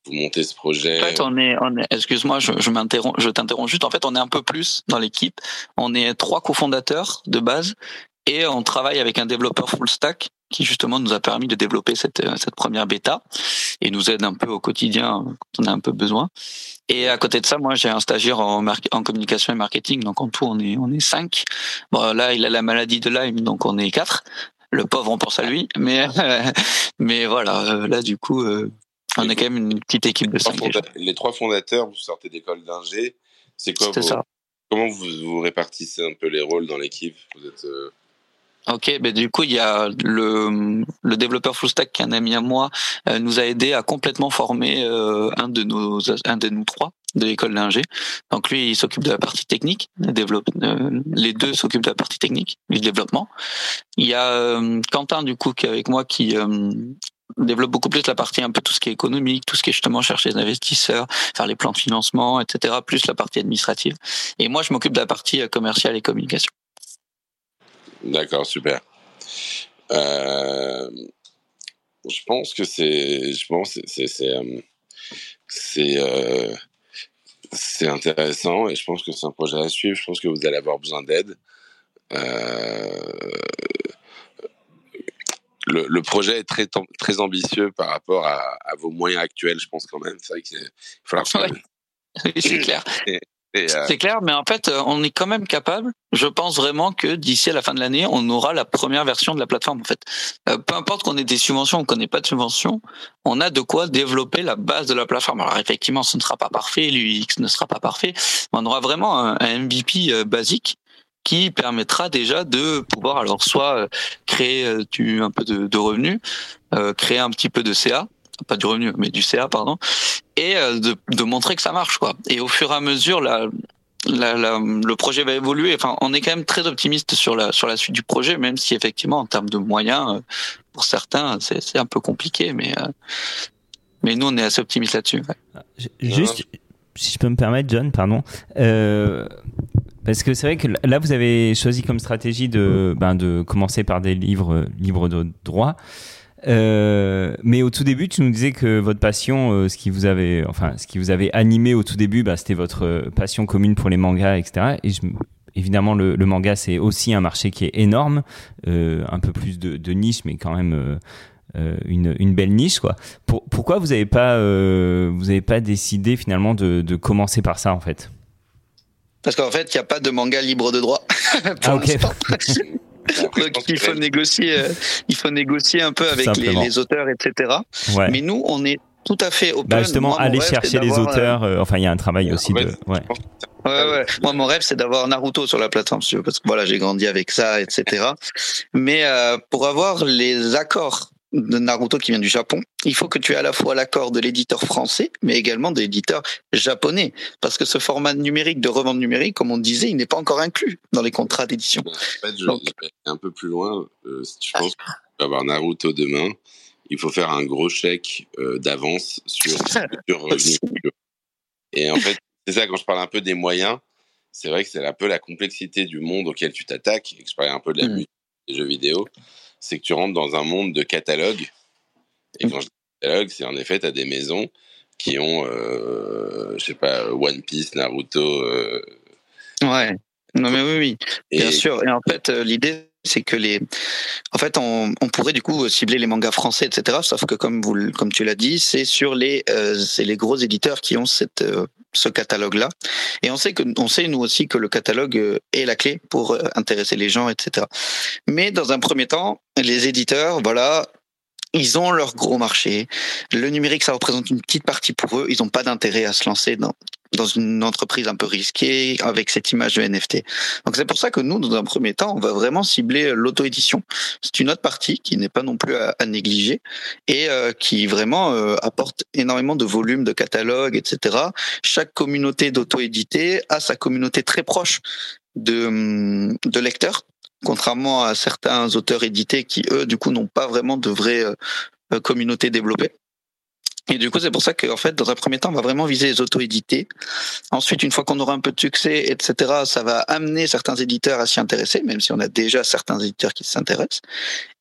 vous montez ce projet. En fait, on est, excuse-moi, je t'interromps juste. En fait, on est un peu plus dans l'équipe. On est trois cofondateurs de base et on travaille avec un développeur full stack qui justement nous a permis de développer cette, euh, cette première bêta et nous aide un peu au quotidien quand on a un peu besoin. Et à côté de ça, moi j'ai un stagiaire en, en communication et marketing, donc en tout on est on est cinq. Bon là il a la maladie de Lyme, donc on est quatre. Le pauvre on pense à lui, mais mais voilà euh, là du coup euh, on est quand même une petite équipe de cinq. Les trois fondateurs, vous sortez d'école d'ingé. C'est quoi ça. Comment vous, vous répartissez un peu les rôles dans l'équipe? Vous êtes Ok, ben du coup il y a le, le développeur full stack qui est un ami à moi euh, nous a aidé à complètement former euh, un de nos un de nous trois de l'école d'ingé. Donc lui il s'occupe de la partie technique, développe, euh, les deux s'occupent de la partie technique, du développement. Il y a Quentin du coup qui est avec moi qui développe beaucoup plus la partie un peu tout ce qui est économique, tout ce qui est justement chercher des investisseurs, faire les plans de financement, etc. Plus la partie administrative. Et moi je m'occupe de la partie commerciale et communication. D'accord, super. Euh, je pense que c'est, je pense c'est c'est c'est euh, c'est intéressant et je pense que c'est un projet à suivre. Je pense que vous allez avoir besoin d'aide. Euh, le, le, projet est très très ambitieux par rapport à, à, vos moyens actuels. Je pense quand même. C'est vrai qu'il va falloir. Oui, c'est clair. Euh, c'est clair, mais en fait, euh, on est quand même capable. Je pense vraiment que d'ici à la fin de l'année, on aura la première version de la plateforme. En fait, euh, peu importe qu'on ait des subventions ou qu'on n'ait pas de subventions, on a de quoi développer la base de la plateforme. Alors effectivement, ce ne sera pas parfait, l'UX ne sera pas parfait, mais on aura vraiment un, MVP basique qui permettra déjà de pouvoir alors soit créer un peu de, de revenus, créer un petit peu de CA, pas du revenu, mais du CA, pardon, et euh, de, de, montrer que ça marche, quoi. Et au fur et à mesure, la, la, la, le projet va évoluer. Enfin, on est quand même très optimiste sur la sur la suite du projet, même si effectivement, en termes de moyens, euh, pour certains, c'est un peu compliqué, mais euh, mais nous, on est assez optimiste là-dessus. Juste, si je peux me permettre, John, pardon. Euh, parce que c'est vrai que là, vous avez choisi comme stratégie de, ben, de commencer par des livres libres de droit. Euh, mais au tout début, tu nous disais que votre passion, euh, ce qui vous avait, enfin, ce qui vous avait animé au tout début, bah, c'était votre euh, passion commune pour les mangas, etc. Et je, évidemment, le, le manga, c'est aussi un marché qui est énorme, un peu plus de, de, niche, mais quand même une, une, belle niche, quoi. Pour, pourquoi vous n'avez pas, vous avez pas décidé finalement de, de commencer par ça, en fait? Parce qu'en fait, il n'y a pas de manga libre de droit. pour ah, Donc il faut négocier, euh, il faut négocier un peu avec les, les, auteurs, etc. Ouais. Mais nous, on est tout à fait open. Bah justement, aller chercher les euh, auteurs. Euh, enfin, il y a un travail aussi de. Ouais. Ouais, ouais. Moi, mon rêve, c'est d'avoir Naruto sur la plateforme, parce que voilà, j'ai grandi avec ça, etc. Mais euh, pour avoir les accords de Naruto qui vient du Japon, il faut que tu aies à la fois l'accord de l'éditeur français, mais également de l'éditeur japonais. Parce que ce format numérique de revente numérique, comme on disait, il n'est pas encore inclus dans les contrats d'édition. En fait, je vais un peu plus loin. Euh, si tu penses avoir Naruto demain, il faut faire un gros chèque euh, d'avance sur, sur revenu. Et en fait, c'est ça, quand je parle un peu des moyens, c'est vrai que c'est un peu la complexité du monde auquel tu t'attaques, et que je parlais un peu de la mmh. des jeux vidéo c'est que tu rentres dans un monde de catalogue. Et quand je dis catalogue, c'est en effet, tu as des maisons qui ont, euh, je sais pas, One Piece, Naruto. Euh... Ouais. Non, mais oui, oui. Bien sûr. Et en fait, euh, l'idée, c'est que les, en fait, on, on, pourrait du coup cibler les mangas français, etc. Sauf que comme vous, comme tu l'as dit, c'est sur les, euh, c'est les gros éditeurs qui ont cette, euh, ce catalogue-là. Et on sait que, on sait nous aussi que le catalogue euh, est la clé pour intéresser les gens, etc. Mais dans un premier temps, les éditeurs, voilà, ils ont leur gros marché. Le numérique, ça représente une petite partie pour eux. Ils n'ont pas d'intérêt à se lancer dans, dans une entreprise un peu risquée avec cette image de NFT. Donc c'est pour ça que nous, dans un premier temps, on va vraiment cibler l'auto-édition. C'est une autre partie qui n'est pas non plus à, négliger et euh, qui vraiment euh, apporte énormément de volume de catalogue, etc. Chaque communauté d'auto-édité a sa communauté très proche de, de lecteurs contrairement à certains auteurs édités qui, eux, du coup, n'ont pas vraiment de vraie euh, communauté développée. Et du coup, c'est pour ça qu'en fait, dans un premier temps, on va vraiment viser les auto-édités. Ensuite, une fois qu'on aura un peu de succès, etc., ça va amener certains éditeurs à s'y intéresser, même si on a déjà certains éditeurs qui s'intéressent.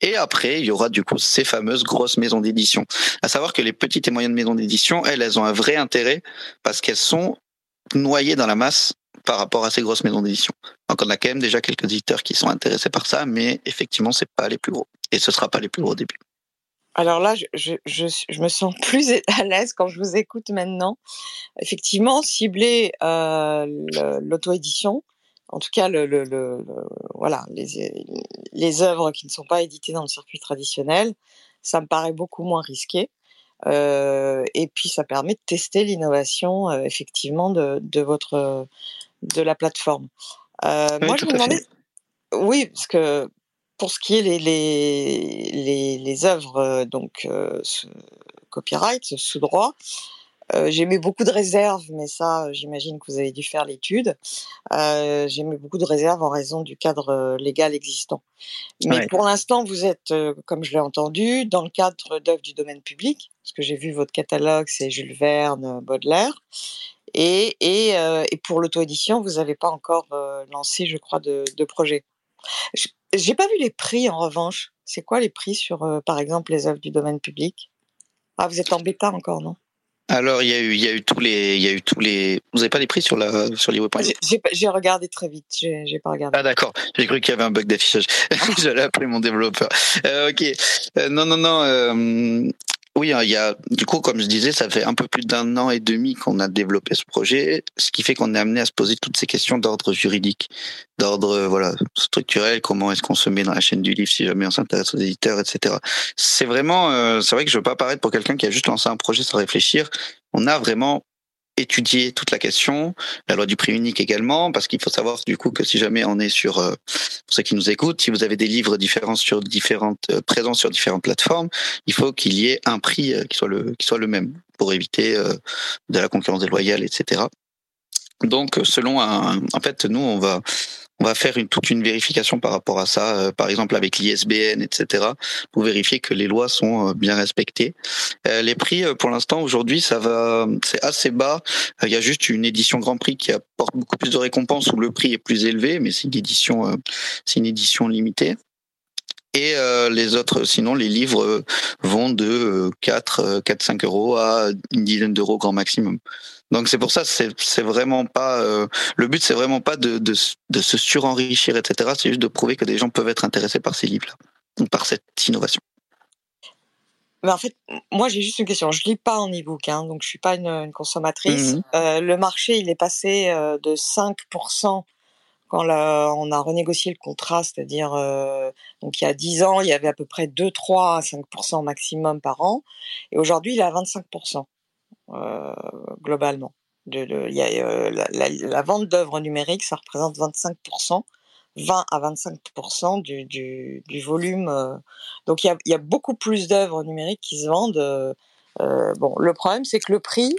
Et après, il y aura du coup ces fameuses grosses maisons d'édition. À savoir que les petites et moyennes maisons d'édition, elles, elles ont un vrai intérêt parce qu'elles sont noyées dans la masse par rapport à ces grosses maisons d'édition. Donc on a quand même déjà quelques éditeurs qui sont intéressés par ça, mais effectivement, c'est pas les plus gros. Et ce sera pas les plus gros au début. Alors là, je, je, je, je, me sens plus à l'aise quand je vous écoute maintenant. Effectivement, cibler euh, l'auto-édition, en tout cas, le, le, le, voilà, les, les œuvres qui ne sont pas éditées dans le circuit traditionnel, ça me paraît beaucoup moins risqué. Euh, et puis, ça permet de tester l'innovation, euh, effectivement, de, de, votre de la plateforme. Euh, oui, moi, je me demandais, oui, parce que pour ce qui est les les les, les œuvres euh, donc euh, copyright sous droit euh, j'ai mis beaucoup de réserves mais ça euh, j'imagine que vous avez dû faire l'étude. Euh, j'ai mis beaucoup de réserves en raison du cadre légal existant. Mais Ouais. pour l'instant vous êtes comme je l'ai entendu dans le cadre d'œuvres du domaine public parce que j'ai vu votre catalogue c'est Jules Verne Baudelaire. Et et, et pour l'auto-édition vous n'avez pas encore lancé je crois de, de projet J'ai pas vu les prix en revanche. C'est quoi les prix sur, euh, par exemple, les œuvres du domaine public? Ah, vous êtes en bêta encore, non? Alors, il y a eu, il y a eu tous les, il y a eu tous les. Vous avez pas les prix sur la, sur J'ai regardé très vite. J'ai j'ai pas regardé. Ah d'accord, j'ai cru qu'il y avait un bug d'affichage. J'allais appeler mon développeur. Euh, ok, Euh, non non non. euh, oui, hein, il y a du coup, comme je disais, ça fait un peu plus d'un an et demi qu'on a développé ce projet, ce qui fait qu'on est amené à se poser toutes ces questions d'ordre juridique, d'ordre euh, voilà structurel. Comment est-ce qu'on se met dans la chaîne du livre si jamais on s'intéresse aux éditeurs, etc. C'est vraiment, euh, c'est vrai que je veux pas paraître pour quelqu'un qui a juste lancé un projet sans réfléchir. On a vraiment étudié toute la question, la loi du prix unique également, parce qu'il faut savoir du coup que si jamais on est sur, euh, pour ceux qui nous écoutent, si vous avez des livres différents sur différentes, euh, présents sur différentes plateformes, il faut qu'il y ait un prix euh, qui soit le, qui soit le même pour éviter de la concurrence déloyale, etc. Donc, selon un, en fait, nous, on va, on va faire une, toute une vérification par rapport à ça, euh, par exemple avec l'ISBN, etc., pour vérifier que les lois sont euh, bien respectées. Euh, les prix, euh, pour l'instant, aujourd'hui, ça va, c'est assez bas. Euh, Il y a juste une édition Grand Prix qui apporte beaucoup plus de récompenses où le prix est plus élevé, mais c'est une édition, c'est une édition limitée. Et euh, les autres, sinon, les livres vont de euh, 4, euh, 4, 5 euros à une dizaine d'euros grand maximum. Donc c'est pour ça, c'est vraiment pas euh, le but, c'est vraiment pas de, de, s- de se surenrichir, etc. C'est juste de prouver que des gens peuvent être intéressés par ces livres-là, par cette innovation. Mais en fait, moi, j'ai juste une question. Je lis pas en e-book, hein, donc je suis pas une, une consommatrice. Mhm. Euh, le marché, il est passé euh, de 5% quand la- on a renégocié le contrat, c'est-à-dire, euh, donc il y a 10 ans, il y avait à peu près 2, 3 à 5% maximum par an. Et aujourd'hui, il est à 25%. Euh, globalement. Y a, euh, la, vente d'œuvres numériques, ça représente 25%, 20 à 25% du, du, volume. euh. donc il y a, beaucoup plus d'œuvres numériques qui se vendent. bon, le problème, c'est que le prix,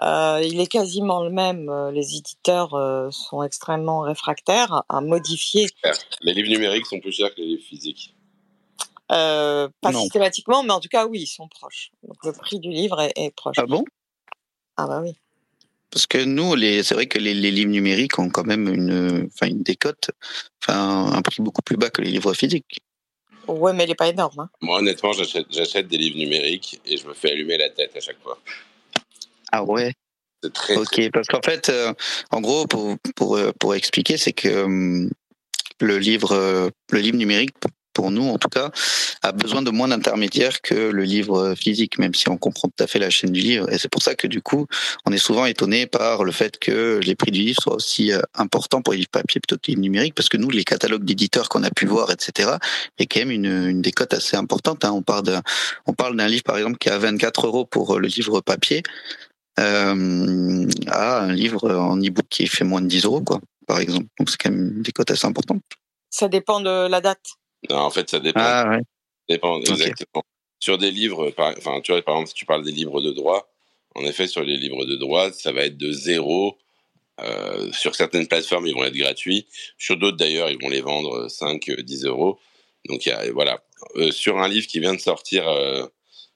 il est quasiment le même. Les éditeurs sont extrêmement réfractaires à modifier, Les livres numériques sont plus chers que les livres physiques. Euh, pas Non. systématiquement, mais en tout cas, oui, ils sont proches. Donc le prix du livre est, est proche. Ah bon? Ah bah oui. Parce que nous, les, c'est vrai que les, les livres numériques ont quand même une, enfin une décote, enfin un prix beaucoup plus bas que les livres physiques. Ouais, mais il est pas énorme. Hein. Moi, honnêtement, j'achète j'achète des livres numériques et je me fais allumer la tête à chaque fois. Ah ouais? C'est très, Ok, parce qu'en fait, euh, en gros, pour pour euh, pour expliquer, c'est que hum, le livre euh, le livre numérique pour nous en tout cas a besoin de moins d'intermédiaires que le livre physique même si on comprend tout à fait la chaîne du livre et c'est pour ça que du coup on est souvent étonné par le fait que les prix du livre soient aussi euh, importants pour les livres papier plutôt que les numériques parce que nous les catalogues d'éditeurs qu'on a pu voir etc a quand même une, décote assez importante hein. on parle d'un livre par exemple qui est à 24 euros pour le livre papier euh, à un livre en e-book qui fait moins de 10 euros quoi par exemple donc c'est quand même une décote assez importante Ça dépend de la date. Non, en fait, ça dépend. ah ouais dépend exactement. Sur des livres, par, enfin, tu vois, par exemple, si tu parles des livres de droit, en effet, sur les livres de droit, ça va être de 0 Euh, sur certaines plateformes, ils vont être gratuits. Sur d'autres, d'ailleurs, ils vont les vendre 5, 10 euros. Donc, voilà. sur un livre qui vient de sortir,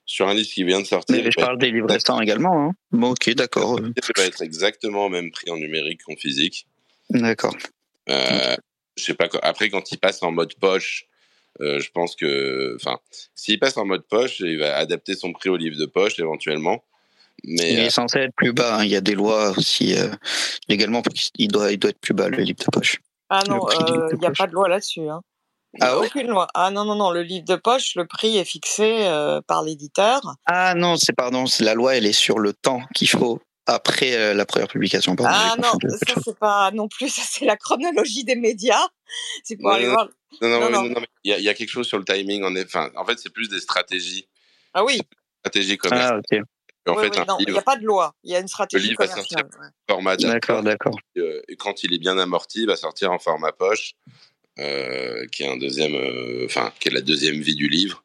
sur un livre qui vient de sortir. Mais je parle des livres restants également. Hein. Bon, ok, d'accord. Ça va être exactement au même prix en numérique qu'en physique. D'accord. Euh, je sais pas. Après, quand il passe en mode poche, euh, je pense que, enfin, s'il passe en mode poche, il va adapter son prix au livre de poche éventuellement. Mais il est euh, censé être plus bas. Hein. Il y a des lois aussi légalement il doit, il doit être plus bas le livre de poche. Ah non, il n'y a pas de loi là-dessus. Hein. Ah aucune loi. Ah non, non, non, le livre de poche, le prix est fixé par l'éditeur. Ah non, c'est pardon, la loi, elle est sur le temps qu'il faut après euh, la première publication. ah non, ça c'est pas non plus, ça c'est la chronologie des médias. C'est pour non, aller voir. Non, non, non, il y, a quelque chose sur le timing. En, en fait, c'est plus des stratégies. Ah oui. Stratégie commerciale. Ah, ok. En fait, il n'y a pas de loi. Il y a une stratégie le livre commerciale. Va format D'accord, d'accord. Euh, et quand il est bien amorti, il va sortir en format poche, euh, qui est un deuxième, enfin, qui est la deuxième vie du livre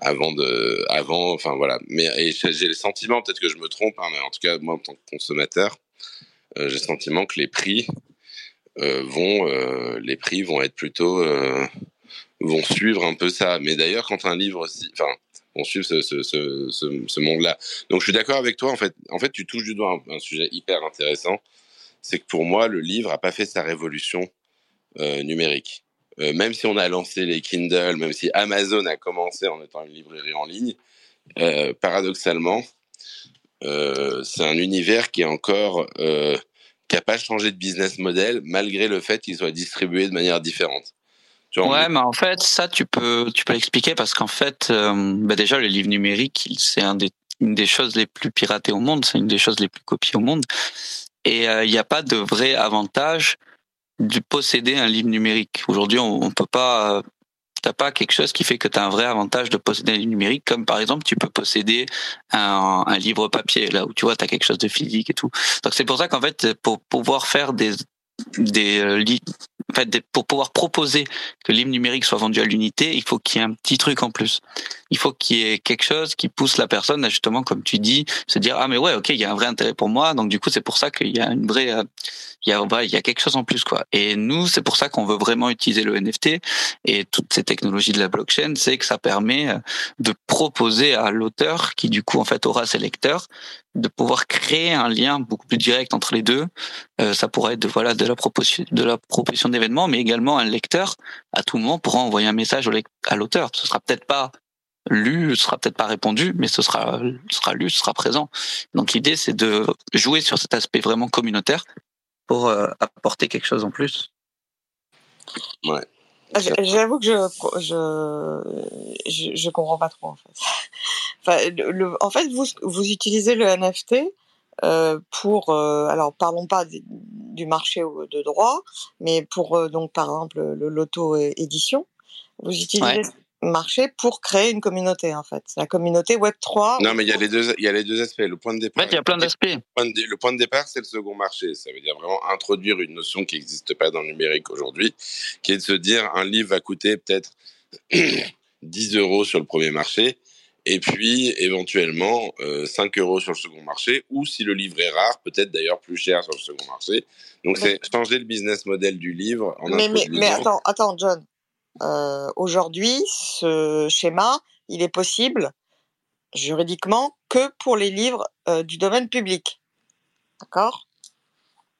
avant de, avant, enfin voilà. Mais j'ai le sentiment, peut-être que je me trompe, hein, mais en tout cas moi en tant que consommateur, euh, j'ai le sentiment que les prix euh, vont, euh, les prix vont être plutôt, vont suivre un peu ça. Mais d'ailleurs, quand un livre enfin, vont suivre ce, monde-là. Donc je suis d'accord avec toi. En fait, en fait, tu touches du doigt un, un sujet hyper intéressant. C'est que pour moi, le livre a pas fait sa révolution numérique. Euh, même si on a lancé les Kindle, même si Amazon a commencé en étant une librairie en ligne, euh, paradoxalement, euh, c'est un univers qui est encore qui n'a pas changé de business model malgré le fait qu'il soit distribué de manière différente. ouais, mais en fait, ça, tu peux, tu peux l'expliquer parce qu'en fait, bah déjà, le livre numérique, c'est un des, une des choses les plus piratées au monde, c'est une des choses les plus copiées au monde. Et il n'y a pas de vrai avantage de posséder un livre numérique. Aujourd'hui, on, on peut pas t'as pas quelque chose qui fait que tu as un vrai avantage de posséder un livre numérique, comme par exemple tu peux posséder un, un livre papier, là où tu vois, tu as quelque chose de physique et tout. Donc c'est pour ça qu'en fait, pour pouvoir faire des, des euh, en fait, pour pouvoir proposer que livre numérique soit vendu à l'unité, il faut qu'il y ait un petit truc en plus. Il faut qu'il y ait quelque chose qui pousse la personne à justement, comme tu dis, se dire ah mais ouais ok il y a un vrai intérêt pour moi, donc du coup c'est pour ça qu'il y a une vraie euh, il y a il y a quelque chose en plus quoi. Et nous c'est pour ça qu'on veut vraiment utiliser le NFT et toutes ces technologies de la blockchain, c'est que ça permet euh, de proposer à l'auteur qui du coup en fait aura ses lecteurs de pouvoir créer un lien beaucoup plus direct entre les deux. Euh, ça pourrait être de, voilà de la proposition de la proposition d'événements, mais également un lecteur à tout moment pourra envoyer un message à l'auteur. Ce sera peut-être pas lu, ce sera peut-être pas répondu, mais ce sera ce sera lu, ce sera présent. Donc l'idée c'est de jouer sur cet aspect vraiment communautaire pour euh, apporter quelque chose en plus. Ouais. Ah, j'avoue que je, je, je, je, comprends pas trop en fait. En fait, vous, vous utilisez le NFT euh, pour, euh, alors parlons pas du marché de droit, mais pour euh, donc par exemple le loto édition, vous utilisez marché pour créer une communauté en fait. La communauté Web 3. Non, mais il y a les deux, il y a les deux aspects. Le point de départ. il y a plein d'aspects. Le, point de départ, c'est le second marché. Ça veut dire vraiment introduire une notion qui n'existe pas dans le numérique aujourd'hui, qui est de se dire un livre va coûter peut-être 10 euros sur le premier marché. Et puis, éventuellement, 5 euros sur le second marché, ou si le livre est rare, peut-être d'ailleurs plus cher sur le second marché. Donc, c'est changer le business model du livre. En mais, mais, mais attends, attends, John, euh, aujourd'hui, ce schéma, il est possible juridiquement que pour les livres euh, du domaine public. D'accord?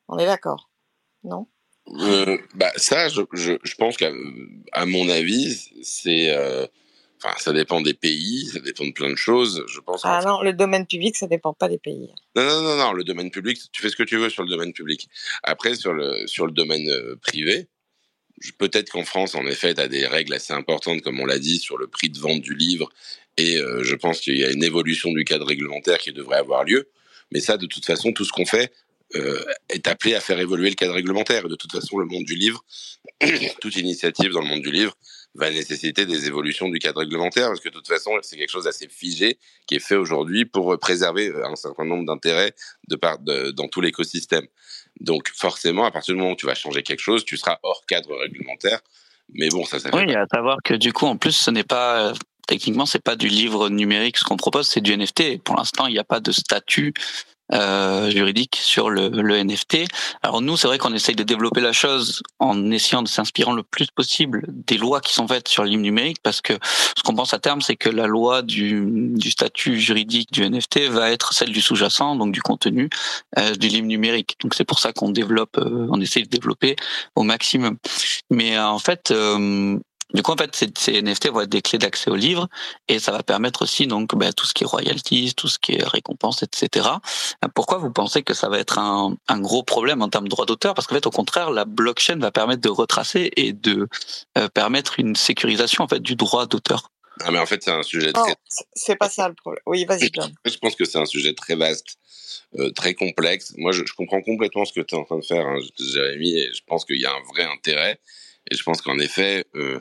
On est d'accord Non? Euh, bah ça, je, je, je pense qu'à à mon avis, c'est, euh, enfin, ça dépend des pays, ça dépend de plein de choses. Je pense. Ah non, le domaine public, ça dépend pas des pays. Non, non, non, non, le domaine public, tu fais ce que tu veux sur le domaine public. Après, sur le sur le domaine privé, peut-être qu'en France, en effet, tu as des règles assez importantes, comme on l'a dit, sur le prix de vente du livre. Et euh, je pense qu'il y a une évolution du cadre réglementaire qui devrait avoir lieu. Mais ça, de toute façon, tout ce qu'on fait euh, est appelé à faire évoluer le cadre réglementaire. Et de toute façon, le monde du livre, toute initiative dans le monde du livre, va nécessiter des évolutions du cadre réglementaire, parce que de toute façon, c'est quelque chose d'assez figé qui est fait aujourd'hui pour préserver un certain nombre d'intérêts de, dans tout l'écosystème. Donc forcément, à partir du moment où tu vas changer quelque chose, tu seras hors cadre réglementaire. Mais bon, ça, ça Oui, à savoir que du coup, en plus, ce n'est pas techniquement, c'est pas du livre numérique. Ce qu'on propose, c'est du NFT. pour l'instant, il n'y a pas de statut euh, juridique sur le, le, NFT. Alors nous, c'est vrai qu'on essaye de développer la chose en essayant de s'inspirer le plus possible des lois qui sont faites sur livre numérique, parce que ce qu'on pense à terme, c'est que la loi du, du, statut juridique du NFT va être celle du sous-jacent, donc du contenu euh, du livre numérique. Donc c'est pour ça qu'on développe, euh, on essaye de développer au maximum. Mais euh, en fait, euh, du coup, en fait, ces, NFT vont être des clés d'accès au livre et ça va permettre aussi donc bah, tout ce qui est royalties, tout ce qui est récompenses, etc. Pourquoi vous pensez que ça va être un, un gros problème en termes de droit d'auteur? Parce qu'en fait, au contraire, la blockchain va permettre de retracer et de euh, permettre une sécurisation en fait du droit d'auteur. Ah mais en fait, c'est un sujet très. Oh, c'est pas ça le problème. Oui, vas-y, John. Je pense que c'est un sujet très vaste. Euh, très complexe. Moi, je, je, comprends complètement ce que tu es en train de faire, hein, Jérémy, et je pense qu'il y a un vrai intérêt. Et je pense qu'en effet, euh,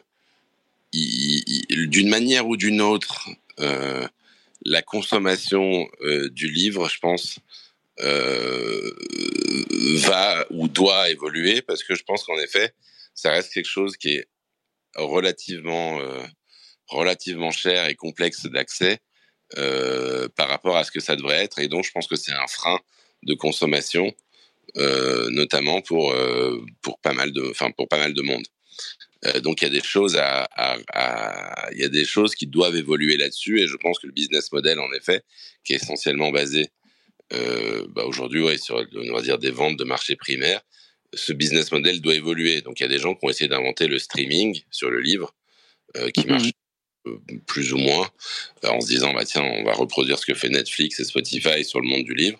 d'une manière ou d'une autre, euh, la consommation euh, du livre, je pense, euh, va ou doit évoluer parce que je pense qu'en effet, ça reste quelque chose qui est relativement, relativement cher et complexe d'accès par rapport à ce que ça devrait être. Et donc, je pense que c'est un frein de consommation, notamment pour, pour, pas mal de, pour pas mal de monde. Euh, donc il y a des choses à, il y a des choses qui doivent évoluer là-dessus et je pense que le business model en effet qui est essentiellement basé euh, bah aujourd'hui ouais, sur on va dire des ventes de marché primaire ce business model doit évoluer donc il y a des gens qui ont essayé d'inventer le streaming sur le livre euh, qui mmh. marche plus ou moins en se disant bah tiens on va reproduire ce que fait Netflix et Spotify sur le monde du livre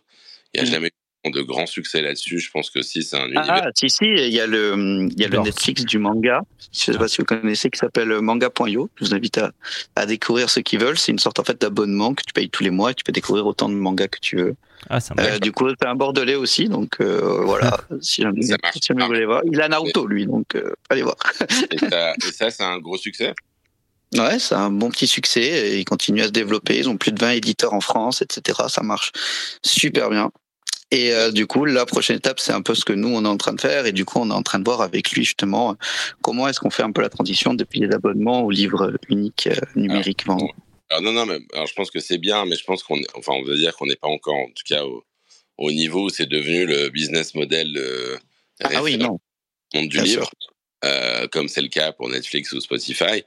il n'y a mmh. jamais de grands succès là-dessus. Je pense que si c'est un univers. Ah, si, si, il y a le, il y a le Netflix du manga. Je ne sais pas si vous connaissez, qui s'appelle manga.io. Je vous invite à, à découvrir ceux qui veulent. C'est une sorte en fait d'abonnement que tu payes tous les mois et tu peux découvrir autant de mangas que tu veux. Ah, euh, du coup, c'est un bordelais aussi, donc euh, voilà. si jamais, si jamais vous voulez voir, il a Naruto lui, donc euh, allez voir. et, ça, et ça, c'est un gros succès? Ouais, c'est un bon petit succès. Et ils continuent à se développer. Ils ont plus de 20 éditeurs en France, etc. Ça marche super bien. Et euh, du coup, la prochaine étape, c'est un peu ce que nous, on est en train de faire. Et du coup, on est en train de voir avec lui justement comment est-ce qu'on fait un peu la transition depuis les abonnements aux livres uniques euh, numériques. Alors, alors, non, non, mais alors, je pense que c'est bien, mais je pense qu'on, enfin, on veut dire qu'on n'est pas encore, en tout cas, au, au niveau où c'est devenu le business model euh, ah, oui, non. monde du bien livre. Euh, comme c'est le cas pour Netflix ou Spotify.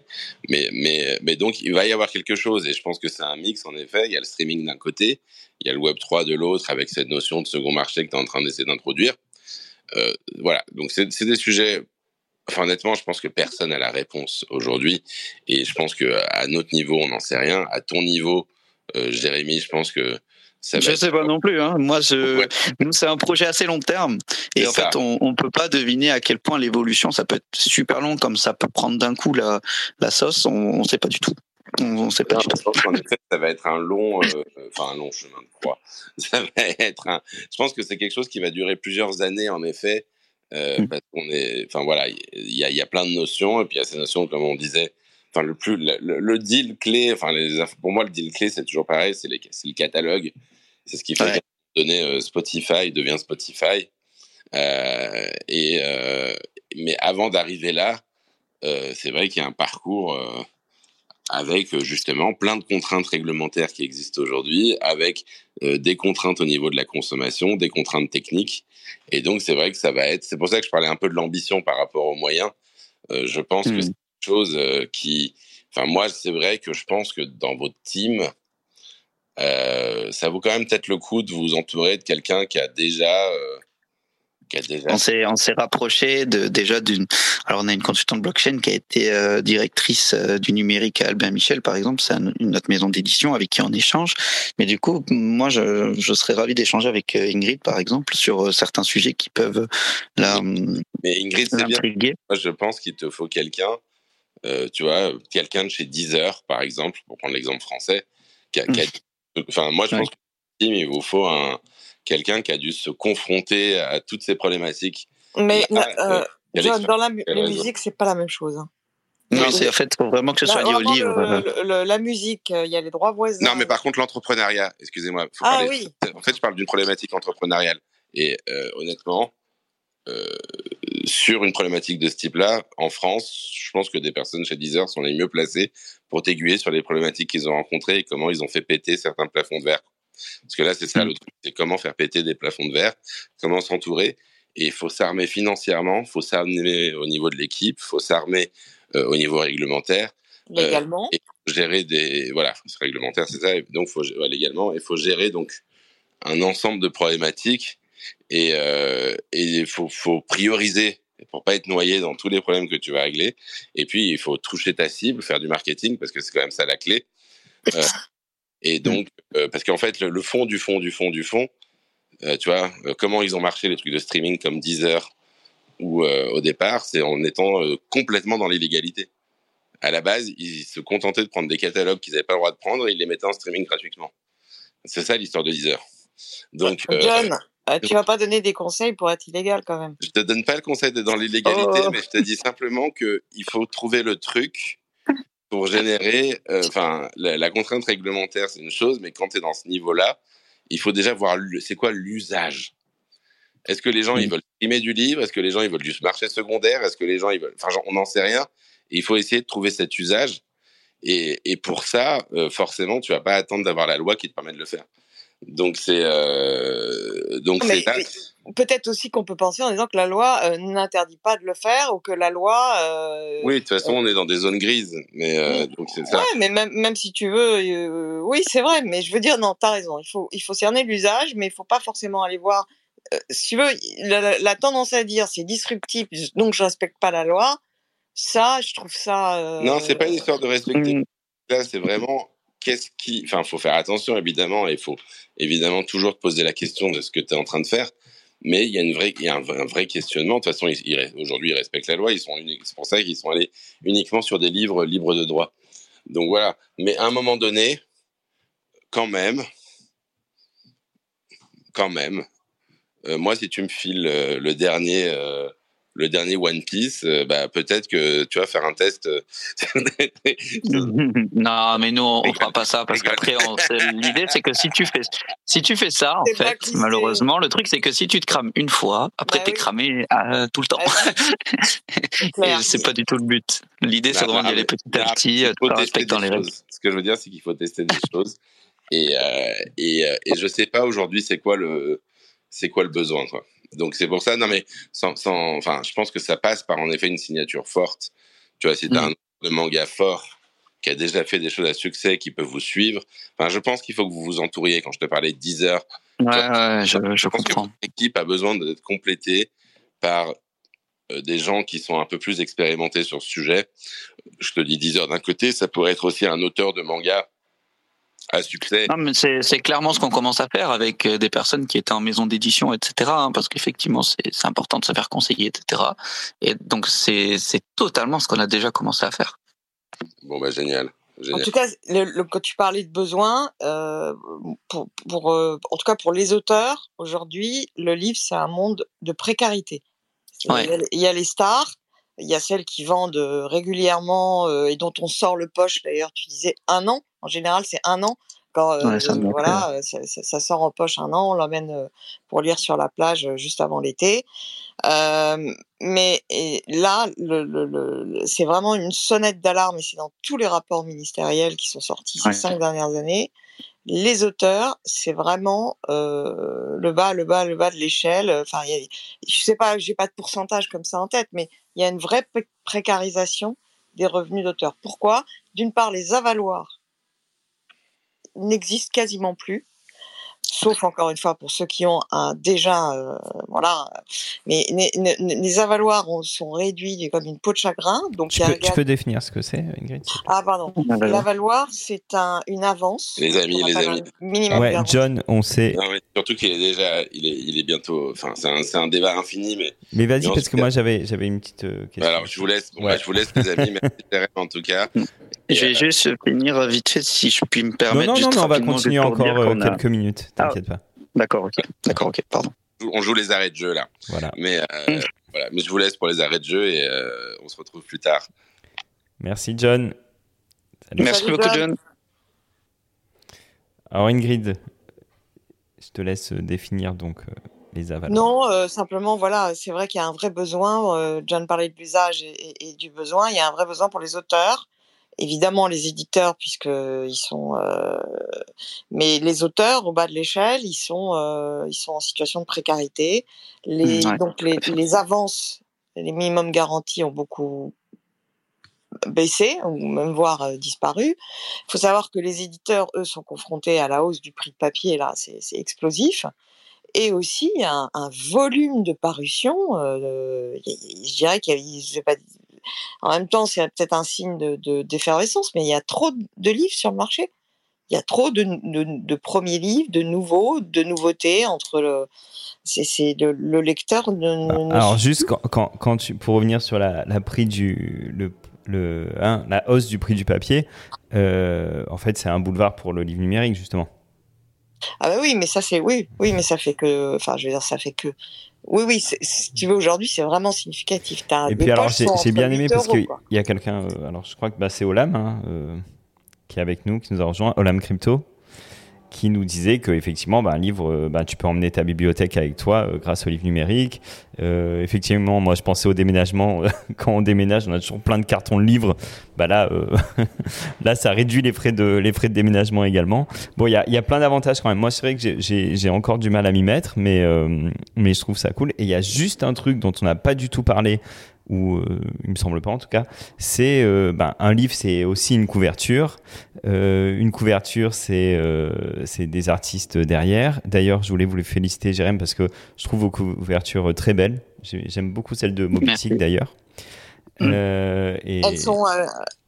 Mais, mais, mais donc, il va y avoir quelque chose, et je pense que c'est un mix, en effet. Il y a le streaming d'un côté, il y a le Web 3 de l'autre, avec cette notion de second marché que tu es en train d'essayer d'introduire. Euh, voilà, donc c'est des sujets. Enfin, honnêtement, je pense que personne n'a la réponse aujourd'hui, et je pense que à notre niveau, on n'en sait rien. À ton niveau, euh, Jérémy, je pense que je sais pas non plus. Hein. Moi, je... nous, c'est un projet assez long terme. Et en fait, on, on peut pas deviner à quel point l'évolution, ça peut être super long, comme ça peut prendre d'un coup la, la sauce. On, on sait pas du tout. On, on sait pas du tout. En effet, ça va être un long, euh, enfin un long chemin de croix. Ça va être un. Je pense que c'est quelque chose qui va durer plusieurs années, en effet, euh, mm. parce qu'on est. Enfin voilà, il y a, y a plein de notions, et puis il y a ces notions, comme on disait. Enfin, le plus, le, le deal clé, enfin, les, pour moi, le deal clé, c'est toujours pareil, c'est le catalogue. C'est ce qui fait ouais. donné euh, Spotify devient Spotify. Euh, et mais avant d'arriver là, c'est vrai qu'il y a un parcours avec justement plein de contraintes réglementaires qui existent aujourd'hui, avec des contraintes au niveau de la consommation, des contraintes techniques. Et donc c'est vrai que ça va être. C'est pour ça que je parlais un peu de l'ambition par rapport aux moyens. je pense mmh. que c'est quelque chose qui. Enfin moi c'est vrai que je pense que dans votre team euh, ça vaut quand même peut-être le coup de vous entourer de quelqu'un qui a euh, Déjà... On s'est on s'est rapproché de déjà d'une alors on a une consultante blockchain qui a été euh, directrice euh, du numérique à Albin Michel par exemple. C'est une autre maison d'édition avec qui on échange. Mais du coup moi je, je serais ravi d'échanger avec euh, Ingrid par exemple sur certains sujets qui peuvent la mais Ingrid c'est bien. moi je pense qu'il te faut quelqu'un tu vois quelqu'un de chez Deezer par exemple pour prendre l'exemple français qui a, qui a Enfin, moi, je pense qu'il vous faut un, quelqu'un qui a dû se confronter à toutes ces problématiques. Mais euh, John, dans la, musique, c'est pas la même chose. Hein. Non, c'est en fait faut vraiment que ce soit lié au livre. Le, le, la musique, il y a les droits voisins. Non, mais par contre l'entrepreneuriat, excusez-moi. Ah parler, oui. En fait, je parle d'une problématique entrepreneuriale. Et euh, honnêtement, euh, sur une problématique de ce type-là, en France, je pense que des personnes chez Deezer sont les mieux placées pour t'aiguiller sur les problématiques qu'ils ont rencontrées et comment ils ont fait péter certains plafonds de verre. Parce que là, c'est ça le truc, c'est comment faire péter des plafonds de verre, comment s'entourer. Et il faut s'armer financièrement, il faut s'armer au niveau de l'équipe, il faut s'armer euh, au niveau réglementaire. Euh, légalement. et gérer des. Voilà, c'est réglementaire, c'est ça. Et donc, faut, ouais, légalement, il faut gérer donc un ensemble de problématiques et euh, il faut, faut prioriser pour pas être noyé dans tous les problèmes que tu vas régler. Et puis, il faut toucher ta cible, faire du marketing, parce que c'est quand même ça la clé. Euh, et donc, euh, parce qu'en fait, le, le, fond du fond du fond du fond, euh, tu vois, euh, comment ils ont marché les trucs de streaming comme Deezer ou euh, au départ, c'est en étant complètement dans l'illégalité. À la base, ils se contentaient de prendre des catalogues qu'ils n'avaient pas le droit de prendre et ils les mettaient en streaming gratuitement. C'est ça l'histoire de Deezer. Donc, John, tu vas pas donner des conseils pour être illégal quand même. Je te donne pas le conseil d'être dans l'illégalité, oh. mais je te dis simplement que il faut trouver le truc pour générer. Enfin, la, la, contrainte réglementaire c'est une chose, mais quand tu es dans ce niveau-là, il faut déjà voir c'est quoi l'usage. Est-ce que les gens, ils veulent streamer du livre? Est-ce que les gens, ils veulent du marché secondaire? Est-ce que les gens, ils veulent... Enfin, on n'en sait rien. Et il faut essayer de trouver cet usage. Et, et pour ça, euh, forcément, tu vas pas attendre d'avoir la loi qui te permet de le faire. Donc c'est euh, donc c'est peut-être aussi qu'on peut penser en disant que la loi euh, n'interdit pas de le faire ou que la loi. Euh, oui, de toute façon, on est dans des zones grises, mais euh, donc c'est ça. Ouais, mais même même si tu veux, euh, oui, c'est vrai, mais je veux dire non, t'as raison. Il faut il faut cerner l'usage, mais il faut pas forcément aller voir. Euh, si tu veux, la, la, tendance à dire c'est disruptif, donc je respecte pas la loi. Ça, je trouve ça. Non, c'est pas une histoire de respecter. Mmh. Là, c'est vraiment qu'est-ce qui. Enfin, il faut faire attention, évidemment, et il faut évidemment toujours te poser la question de ce que tu es en train de faire. Mais il y a, une vraie, il y a un, vrai, questionnement. De toute façon, aujourd'hui, ils respectent la loi. C'est pour ça qu'ils sont allés uniquement sur des livres libres de droit. Donc voilà. Mais à un moment donné, quand même, quand même, euh, moi, si tu me files euh, le dernier. Le dernier One Piece, euh, bah, peut-être que tu vas faire un test. Euh, non, mais nous, on, ne fera pas ça parce qu'après, l'idée, c'est que si tu fais, si tu fais ça, en fait, malheureusement, le truc, c'est que si tu te crames une fois, après, bah, t'es oui. cramé euh, tout le temps. Et c'est pas du tout le but. L'idée, c'est bah, vraiment d'y aller petit à petit, en respectant les règles. Ce que je veux dire, c'est qu'il faut tester des choses. Et, euh, et, et je sais pas aujourd'hui, c'est quoi le, c'est quoi le besoin, quoi. Donc c'est pour ça, non mais sans, sans, enfin, je pense que ça passe par en effet une signature forte. Tu vois, si tu as mmh. un de manga fort qui a déjà fait des choses à succès, qui peut vous suivre. Enfin, je pense qu'il faut que vous vous entouriez. Quand je te parlais de 10 heures, ouais, ouais, je, je, je comprends. L'équipe a besoin d'être complétée par euh, des gens qui sont un peu plus expérimentés sur ce sujet. Je te dis 10 heures d'un côté, ça pourrait être aussi un auteur de manga à succès. Non, mais c'est clairement ce qu'on commence à faire avec euh, des personnes qui étaient en maison d'édition, etc. Hein, parce qu'effectivement, c'est important de se faire conseiller, etc. Et donc, c'est totalement ce qu'on a déjà commencé à faire. Bon, bah, génial. Génial. En tout cas, le, le, quand tu parlais de besoins, euh, pour, pour euh, en tout cas pour les auteurs, aujourd'hui, le livre, c'est un monde de précarité. Ouais. Il, y a, il, y a, les stars, il y a celles qui vendent régulièrement euh, et dont on sort le poche, d'ailleurs, tu disais un an. En général, c'est un an. Quand euh, ouais, ça voilà, ça, ça, sort en poche un an, on l'emmène pour lire sur la plage juste avant l'été. Mais là, le, le, le, c'est vraiment une sonnette d'alarme, et c'est dans tous les rapports ministériels qui sont sortis ouais. ces cinq dernières années. Les auteurs, c'est vraiment euh, le bas, le bas, le bas de l'échelle. Enfin, y je sais pas, j'ai pas de pourcentage comme ça en tête, mais il y a une vraie précarisation des revenus d'auteurs. Pourquoi? D'une part, les avaloirs n'existe quasiment plus sauf encore une fois pour ceux qui ont un déjà euh, voilà mais les, les avaloirs ont, sont réduits comme une peau de chagrin donc tu, peux, tu peux, définir ce que c'est Ingrid ah pardon. L'avaloir c'est un une avance. Les amis les amis. minimum ouais, John on sait. Non, surtout qu'il est déjà il est, il est bientôt enfin c'est un, un, débat infini mais mais vas-y parce que moi j'avais j'avais une petite euh, question. alors je vous laisse bon, ouais. bah, je vous laisse les amis merci en tout cas. Je vais juste finir vite fait si je puis me permettre. Non, non, juste non, on va continuer encore euh, a... quelques minutes. T'inquiète ah, pas. D'accord, ok. D'accord, ok. Pardon. On joue les arrêts de jeu là. Voilà. Mais, euh, mmh. voilà. Mais je vous laisse pour les arrêts de jeu et euh, on se retrouve plus tard. Merci John. Salut. Merci Salut, beaucoup John. John. Alors Ingrid, je te laisse définir donc les avaloirs. Non, euh, simplement, voilà, c'est vrai qu'il y a un vrai besoin. Euh, John parlait de l'usage et, et, et, du besoin. Il y a un vrai besoin pour les auteurs évidemment les éditeurs puisque ils sont, mais les auteurs au bas de l'échelle, ils sont, ils sont en situation de précarité. Les, donc les, les avances, les minimums garantis ont beaucoup baissé ou même voire disparu. Il faut savoir que les éditeurs, eux, sont confrontés à la hausse du prix de papier. Là, c'est explosif et aussi un, un volume de parution. Euh, je dirais qu'il y a, pas, en même temps, c'est peut-être un signe de d'effervescence, mais il y a trop de livres sur le marché. Il y a trop de, de, de premiers livres, de nouveaux, de nouveautés entre le, c'est le, le, lecteur. Ne, Alors juste quand, quand, quand, tu, pour revenir sur la, la prix du le, le hein, la hausse du prix du papier, euh, en fait c'est un boulevard pour le livre numérique justement. Ah bah oui, mais ça c'est oui, oui, mais ça fait que, enfin, je veux dire, ça fait que, oui, oui, si tu veux aujourd'hui, c'est vraiment significatif. As Et puis alors, j'ai bien aimé parce qu'il y a quelqu'un, euh, alors je crois que bah, c'est Olam hein, euh, qui est avec nous, qui nous a rejoint, Olam Crypto, qui nous disait que effectivement bah, un livre euh, bah, tu peux emmener ta bibliothèque avec toi euh, grâce au livre numérique. Euh, effectivement moi je pensais au déménagement. Quand on déménage on a toujours plein de cartons de livres. Bah là là ça réduit les frais de les frais de déménagement également. Bon il y a, y a plein d'avantages quand même. Moi c'est vrai que j'ai encore du mal à m'y mettre mais mais je trouve ça cool. Et il y a juste un truc dont on n'a pas du tout parlé ou euh, il me semble pas en tout cas, c'est euh, ben, un livre, c'est aussi une couverture. Euh, une couverture, c'est c'est des artistes derrière. D'ailleurs, je voulais vous les féliciter, Jérém, parce que je trouve vos couvertures très belles. J'aime beaucoup celle de Mobitic d'ailleurs. Mm. Elles sont,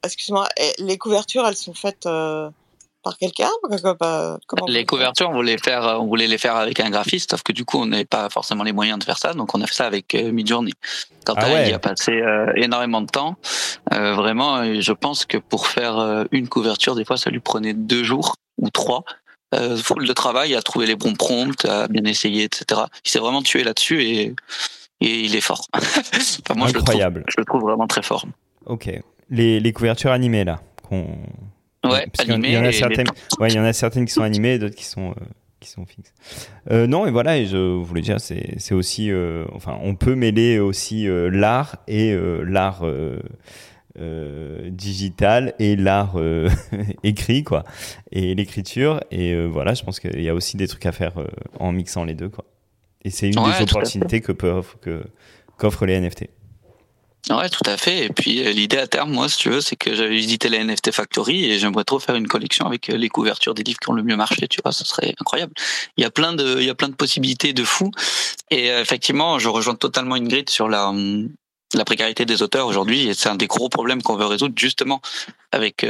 excuse-moi, les couvertures, elles sont faites par quelqu'un Les couvertures, on voulait faire, on voulait les faire avec un graphiste, sauf que du coup, on n'avait pas forcément les moyens de faire ça, donc on a fait ça avec euh, Midjourney. Quant ah à il a passé euh, énormément de temps. Euh, vraiment, je pense que pour faire une couverture, des fois, ça lui prenait deux jours ou trois. Euh, full de travail, à trouver les bons prompts, à bien essayer, etc. Il s'est vraiment tué là-dessus et, et il est fort. enfin, moi, Incroyable. Je le, trouve, je le trouve vraiment très fort. Ok. Les, les couvertures animées là, qu'on Ouais, il y, en a certaines, ouais, il y en a certaines qui sont animées, d'autres qui sont euh, qui sont fixes. Euh, non, et voilà, et je voulais dire, c'est c'est aussi, euh, enfin, on peut mêler aussi euh, l'art et euh, l'art digital et l'art écrit, quoi, et l'écriture. Et voilà, je pense qu'il y a aussi des trucs à faire en mixant les deux, quoi. Et c'est une des opportunités que peuvent que qu'offrent les NFT. Ouais, tout à fait. Et puis euh, l'idée à terme, moi, si tu veux, c'est que j'avais visité la NFT Factory et j'aimerais trop faire une collection avec euh, les couvertures des livres qui ont le mieux marché. Tu vois, ce serait incroyable. Il y a plein de, il y a plein de possibilités de fou. Et euh, effectivement, je rejoins totalement grille sur la hum, la précarité des auteurs aujourd'hui. Et c'est un des gros problèmes qu'on veut résoudre justement avec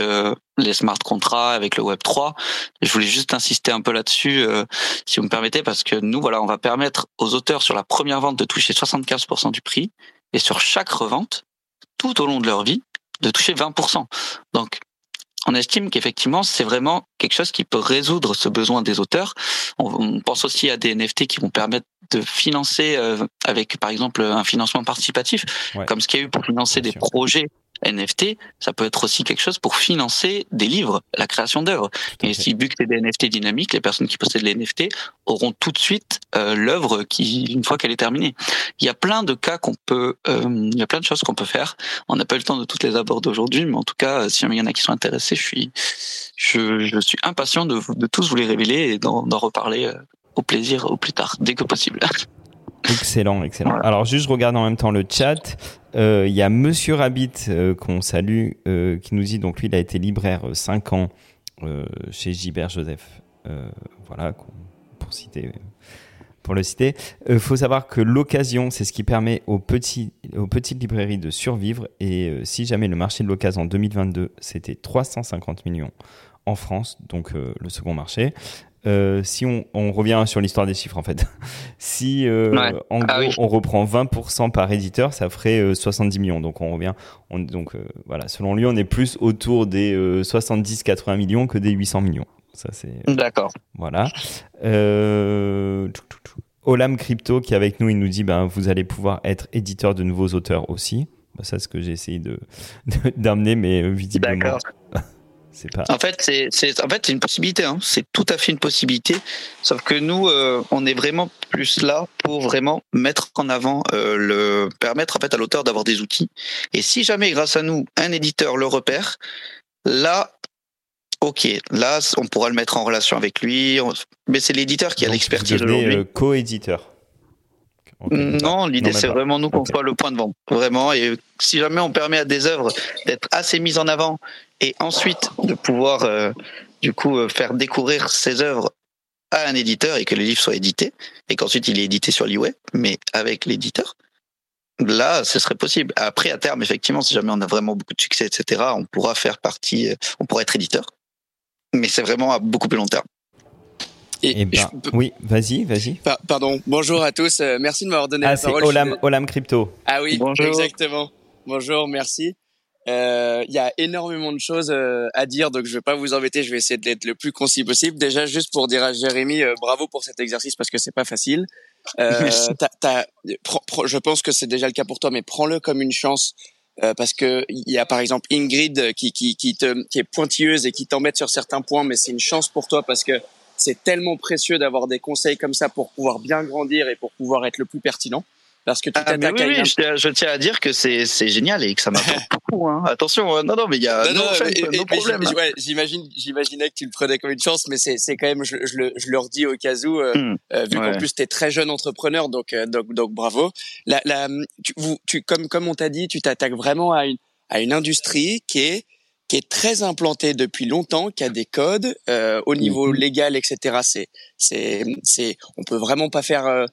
les smart contrats, avec le Web 3. Je voulais juste insister un peu là-dessus, si vous me permettez, parce que nous, voilà, on va permettre aux auteurs sur la première vente de toucher 75% du prix et sur chaque revente, tout au long de leur vie, de toucher 20%. Donc, on estime qu'effectivement, c'est vraiment quelque chose qui peut résoudre ce besoin des auteurs. On, pense aussi à des NFT qui vont permettre de financer euh, avec, par exemple, un financement participatif, comme ce qu'il y a eu pour financer des projets NFT, ça peut être aussi quelque chose pour financer des livres, la création d'œuvres. Et si vu que c'est des NFT dynamiques, les personnes qui possèdent les NFT auront tout de suite euh, l'œuvre qui, une fois qu'elle est terminée. Il y a plein de cas qu'on peut, euh, il y a plein de choses qu'on peut faire. On n'a pas eu le temps de toutes les aborder aujourd'hui, mais en tout cas, si il y en a qui sont intéressés, je suis, je, je suis impatient de, de tous vous les révéler et d'en reparler euh, au plaisir au plus tard, dès que possible. Excellent, excellent. Alors juste je regarde en même temps le chat. Euh, il y a Monsieur Rabbit euh, qu'on salue euh, qui nous dit donc lui il a été libraire 5 ans chez Gilbert Joseph. voilà pour citer pour le citer. Il faut savoir que l'occasion, c'est ce qui permet aux, petits, aux petites librairies de survivre. Et si jamais le marché de l'occasion en 2022, c'était 350 millions en France, donc le second marché. Euh, si on, on, revient sur l'histoire des chiffres en fait, si euh, en ah gros on reprend 20% par éditeur, ça ferait 70 euh, millions. Donc on revient, on, donc voilà, selon lui, on est plus autour des 70-80 millions que des 800 millions. Ça c'est. D'accord. Voilà. Olam Crypto qui est avec nous, il nous dit ben vous allez pouvoir être éditeur de nouveaux auteurs aussi. Ben, ça c'est ce que j'ai essayé de d'amener, mais visiblement. En fait, c'est en fait c'est une possibilité. Hein. C'est tout à fait une possibilité. Sauf que nous, euh, on est vraiment plus là pour vraiment mettre en avant euh, le permettre en fait à l'auteur d'avoir des outils. Et si jamais grâce à nous un éditeur le repère, Là, ok, là, on pourra le mettre en relation avec lui, mais c'est l'éditeur qui a l'expertise aujourd'hui. Euh, co-éditeur. Non, l'idée c'est vraiment nous qu'on soit le point de vente, vraiment. Et si jamais on permet à des œuvres d'être assez mises en avant et ensuite de pouvoir euh, du coup euh, faire découvrir ces œuvres à un éditeur et que le livre soit édité et qu'ensuite il est édité sur l'e-web, mais avec l'éditeur, là, ce serait possible. Après, à terme, effectivement, si jamais on a vraiment beaucoup de succès, etc., on pourra faire partie, euh, on pourra être éditeur. Mais c'est vraiment à beaucoup plus long terme. Et, eh ben, Oui, vas-y, vas-y. pardon, bonjour à tous. Euh, merci de m'avoir donné ah, la parole. Olam, Olam Crypto. Ah oui, bonjour. exactement. Bonjour, merci. Euh, il y a énormément de choses euh, à dire, donc je vais pas vous embêter. Je vais essayer d'être le plus concis possible. Déjà, juste pour dire à Jérémy, bravo pour cet exercice parce que c'est pas facile. Euh, je pense que c'est déjà le cas pour toi, mais prends-le comme une chance parce que il y a par exemple Ingrid qui qui qui, te, qui est pointilleuse et qui t'embête sur certains points, mais c'est une chance pour toi parce que c'est tellement précieux d'avoir des conseils comme ça pour pouvoir bien grandir et pour pouvoir être le plus pertinent. Parce que tu ah, oui, oui, je, tiens, à dire que c'est génial et que ça m'apporte beaucoup. Hein. Attention, hein. non, non, mais il y a non, non, J'imagine, j'imaginais que tu le prenais comme une chance, mais c'est quand même, je, je, le, je leur dis au cas où, euh, hmm. euh, vu qu'en plus tu es très jeune entrepreneur, donc, euh, donc, donc bravo. La, la, tu, vous, tu, comme, comme on t'a dit, tu t'attaques vraiment à une, à une industrie qui est qui est très implanté depuis longtemps, qui a des codes euh, au niveau mhm. légal, etc. C'est, c'est, c'est, on peut vraiment pas faire euh,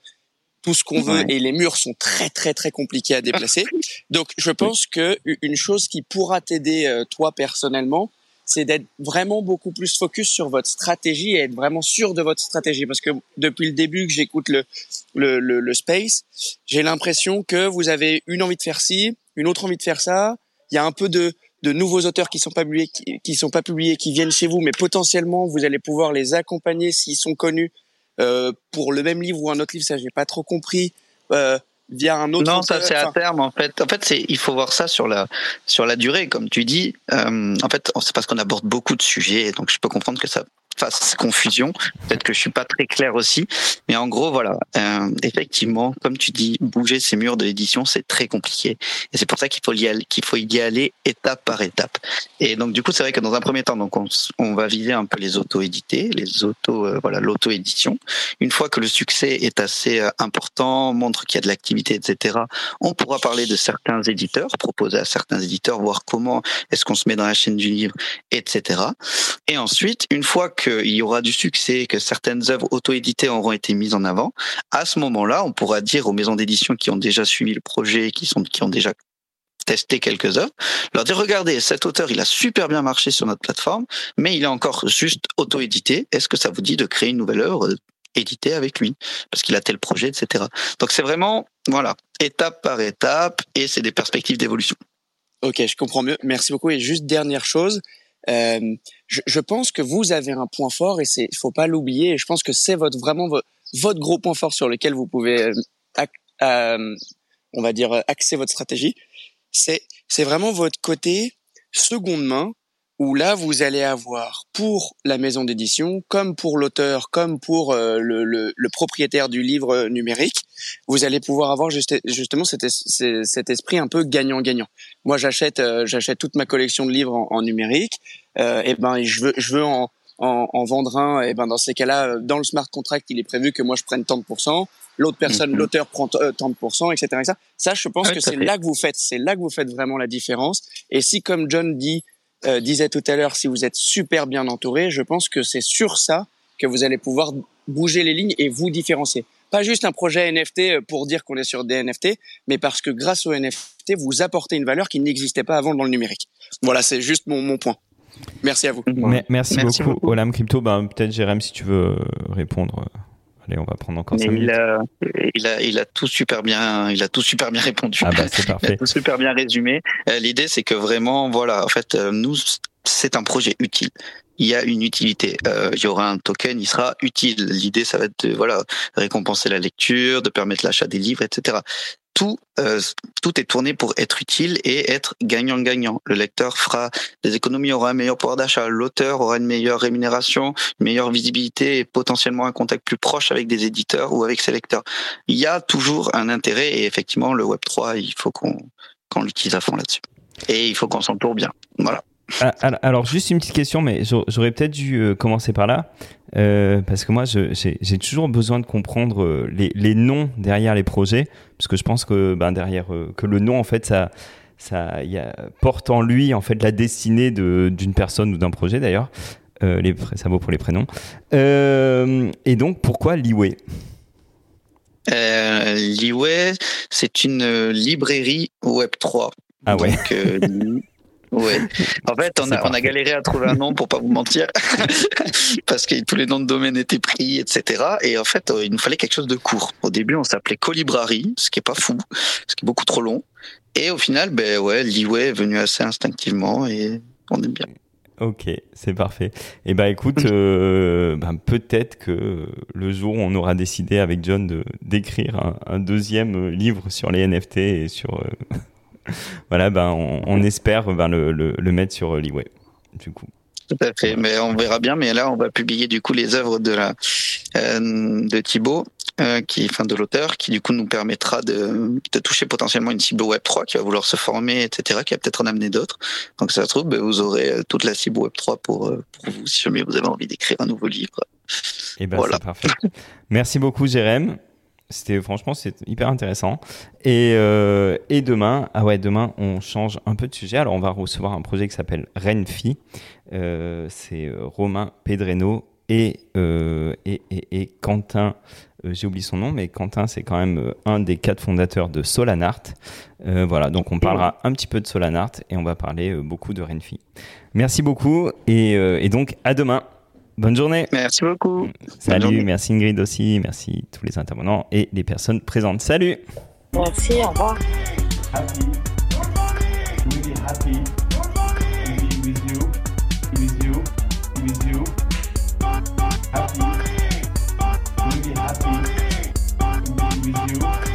tout ce qu'on veut et les murs sont très très très compliqués à déplacer. Donc, je pense que une chose qui pourra t'aider euh, toi personnellement, c'est d'être vraiment beaucoup plus focus sur votre stratégie et être vraiment sûr de votre stratégie. Parce que depuis le début que j'écoute le, le, le, le space, j'ai l'impression que vous avez une envie de faire ci, une autre envie de faire ça. Il y a un peu de de nouveaux auteurs qui sont pas publiés, qui, sont pas publiés, qui viennent chez vous, mais potentiellement vous allez pouvoir les accompagner s'ils sont connus euh, pour le même livre ou un autre livre. Ça, j'ai pas trop compris. Euh, via un autre. Non, ça c'est à terme en fait. En fait, c'est il faut voir ça sur la sur la durée, comme tu dis. Euh, en fait, c'est parce qu'on aborde beaucoup de sujets, donc je peux comprendre que ça fasse confusion. Peut-être que je suis pas très clair aussi, mais en gros, voilà, euh, effectivement, comme tu dis, bouger ces murs de l'édition, c'est très compliqué, et c'est pour ça qu'il faut y aller, qu'il faut y aller étape par étape. Et donc, du coup, c'est vrai que dans un premier temps, donc on, on va viser un peu les auto-édités, les auto, euh, voilà, l'auto-édition. Une fois que le succès est assez euh, important, montre qu'il y a de l'activité, etc., on pourra parler de certains éditeurs, proposer à certains éditeurs, voir comment est-ce qu'on se met dans la chaîne du livre, etc. Et ensuite, une fois qu'il y aura du succès, que certaines œuvres auto-éditées auront été mises en avant, à ce moment-là, on pourra dire aux maisons d'édition qui ont déjà suivi le projet, qui sont qui ont déjà testé quelques œuvres, leur dire regardez, cet auteur, il a super bien marché sur notre plateforme, mais il est encore juste auto-édité. Est-ce que ça vous dit de créer une nouvelle œuvre éditée avec lui? Parce qu'il a tel projet, etc. Donc c'est vraiment voilà étape par étape et c'est des perspectives d'évolution. Ok, je comprends mieux. Merci beaucoup. Et juste dernière chose, euh, je, pense que vous avez un point fort et c'est, faut pas l'oublier. Et je pense que c'est votre vraiment votre, gros point fort sur lequel vous pouvez, euh, euh, on va dire, axer votre stratégie. C'est, c'est vraiment votre côté seconde main où là vous allez avoir pour la maison d'édition, comme pour l'auteur, comme pour le, le, le, propriétaire du livre numérique, vous allez pouvoir avoir juste, justement cet, cet, esprit un peu gagnant-gagnant. Moi, j'achète euh, j'achète toute ma collection de livres en, en numérique, euh, et ben je veux je veux en, en, en vendre un, et ben dans ces cas-là, dans le smart contract, il est prévu que moi je prenne tant de pourcents, l'autre personne, mhm. l'auteur prend tant de pourcents, etc., etc. Ça, je pense que c'est là que vous faites, c'est là que vous faites vraiment la différence. Et si, comme John dit euh, disait tout à l'heure, si vous êtes super bien entouré, je pense que c'est sur ça que vous allez pouvoir bouger les lignes et vous différencier. Pas juste un projet NFT euh, pour dire qu'on est sur des NFT, mais parce que grâce aux NFT, vous apportez une valeur qui n'existait pas avant dans le numérique. Voilà, c'est juste mon, mon point. Merci à vous. merci, beaucoup, Olam Crypto. Ben, Peut-être, Jérém, si tu veux répondre on va prendre encore Il a, il a, tout super bien, il a tout super bien répondu. Ah bah, c'est parfait. tout super bien résumé. Euh, l'idée, c'est que vraiment, voilà, en fait, euh, nous, c'est un projet utile il y a une utilité. Euh, il y aura un token, il sera utile. L'idée, ça va être de voilà récompenser la lecture, de permettre l'achat des livres, etc tout, euh, tout est tourné pour être utile et être gagnant-gagnant. Le lecteur fera des économies, aura un meilleur pouvoir d'achat. L'auteur aura une meilleure rémunération, une meilleure visibilité et potentiellement un contact plus proche avec des éditeurs ou avec ses lecteurs. Il y a toujours un intérêt et effectivement, le Web 3, il faut qu'on qu'on l'utilise à fond là-dessus. Et il faut qu'on s'entoure bien. Voilà. Ah, alors, juste une petite question, mais j'aurais peut-être dû euh, commencer par là. Euh, parce que moi, j'ai toujours besoin de comprendre euh, les, les, noms derrière les projets, parce que je pense que ben, derrière que le nom, en fait, ça, ça y a, porte en lui en fait la destinée d'une personne ou d'un projet d'ailleurs. les, ça vaut pour les prénoms. et donc, pourquoi Liway euh, Liway, c'est une librairie Web 3. Ah ouais. Ouais. En fait, on a, on a galéré à trouver un nom pour pas vous mentir, parce que tous les noms de domaine étaient pris, etc. Et en fait, euh, il nous fallait quelque chose de court. Au début, on s'appelait Colibrary, ce qui est pas fou, ce qui est beaucoup trop long. Et au final, ben ouais, Liway est venu assez instinctivement et on aime bien. Ok, c'est parfait. Et eh ben écoute, euh, ben, peut-être que le jour où on aura décidé avec John de d'écrire un, un, deuxième livre sur les NFT et sur euh, voilà, ben, on, espère ben, le, le, mettre sur euh, Liway, du coup. Tout à fait, mais on verra bien. Mais là, on va publier du coup les œuvres de la euh, de Thibaut, euh, qui, enfin de l'auteur, qui du coup nous permettra de, de, toucher potentiellement une cible Web 3 qui va vouloir se former, etc., qui va peut-être en amener d'autres. Donc ça se trouve, ben, vous aurez toute la cible Web 3 pour pour vous si jamais vous avez envie d'écrire un nouveau livre. Et eh ben voilà. c'est parfait. Merci beaucoup, Jérém. C'était franchement c'est hyper intéressant. Et, euh, et demain, ah ouais, demain on change un peu de sujet. Alors on va recevoir un projet qui s'appelle Renfi. Euh, c'est euh, Romain Pedreno et, euh, et, et, et, Quentin. Euh, j'ai oublié son nom, mais Quentin c'est quand même un des quatre fondateurs de Solanart. voilà, donc on parlera un petit peu de Solanart et on va parler beaucoup de Renfi. Merci beaucoup et, et donc à demain. Bonne journée. Merci beaucoup. Salut, merci Ingrid aussi, merci tous les intervenants et les personnes présentes. Salut. Merci, au revoir. Happy, really happy to be with you, with you, with you. Happy, really happy to be with you.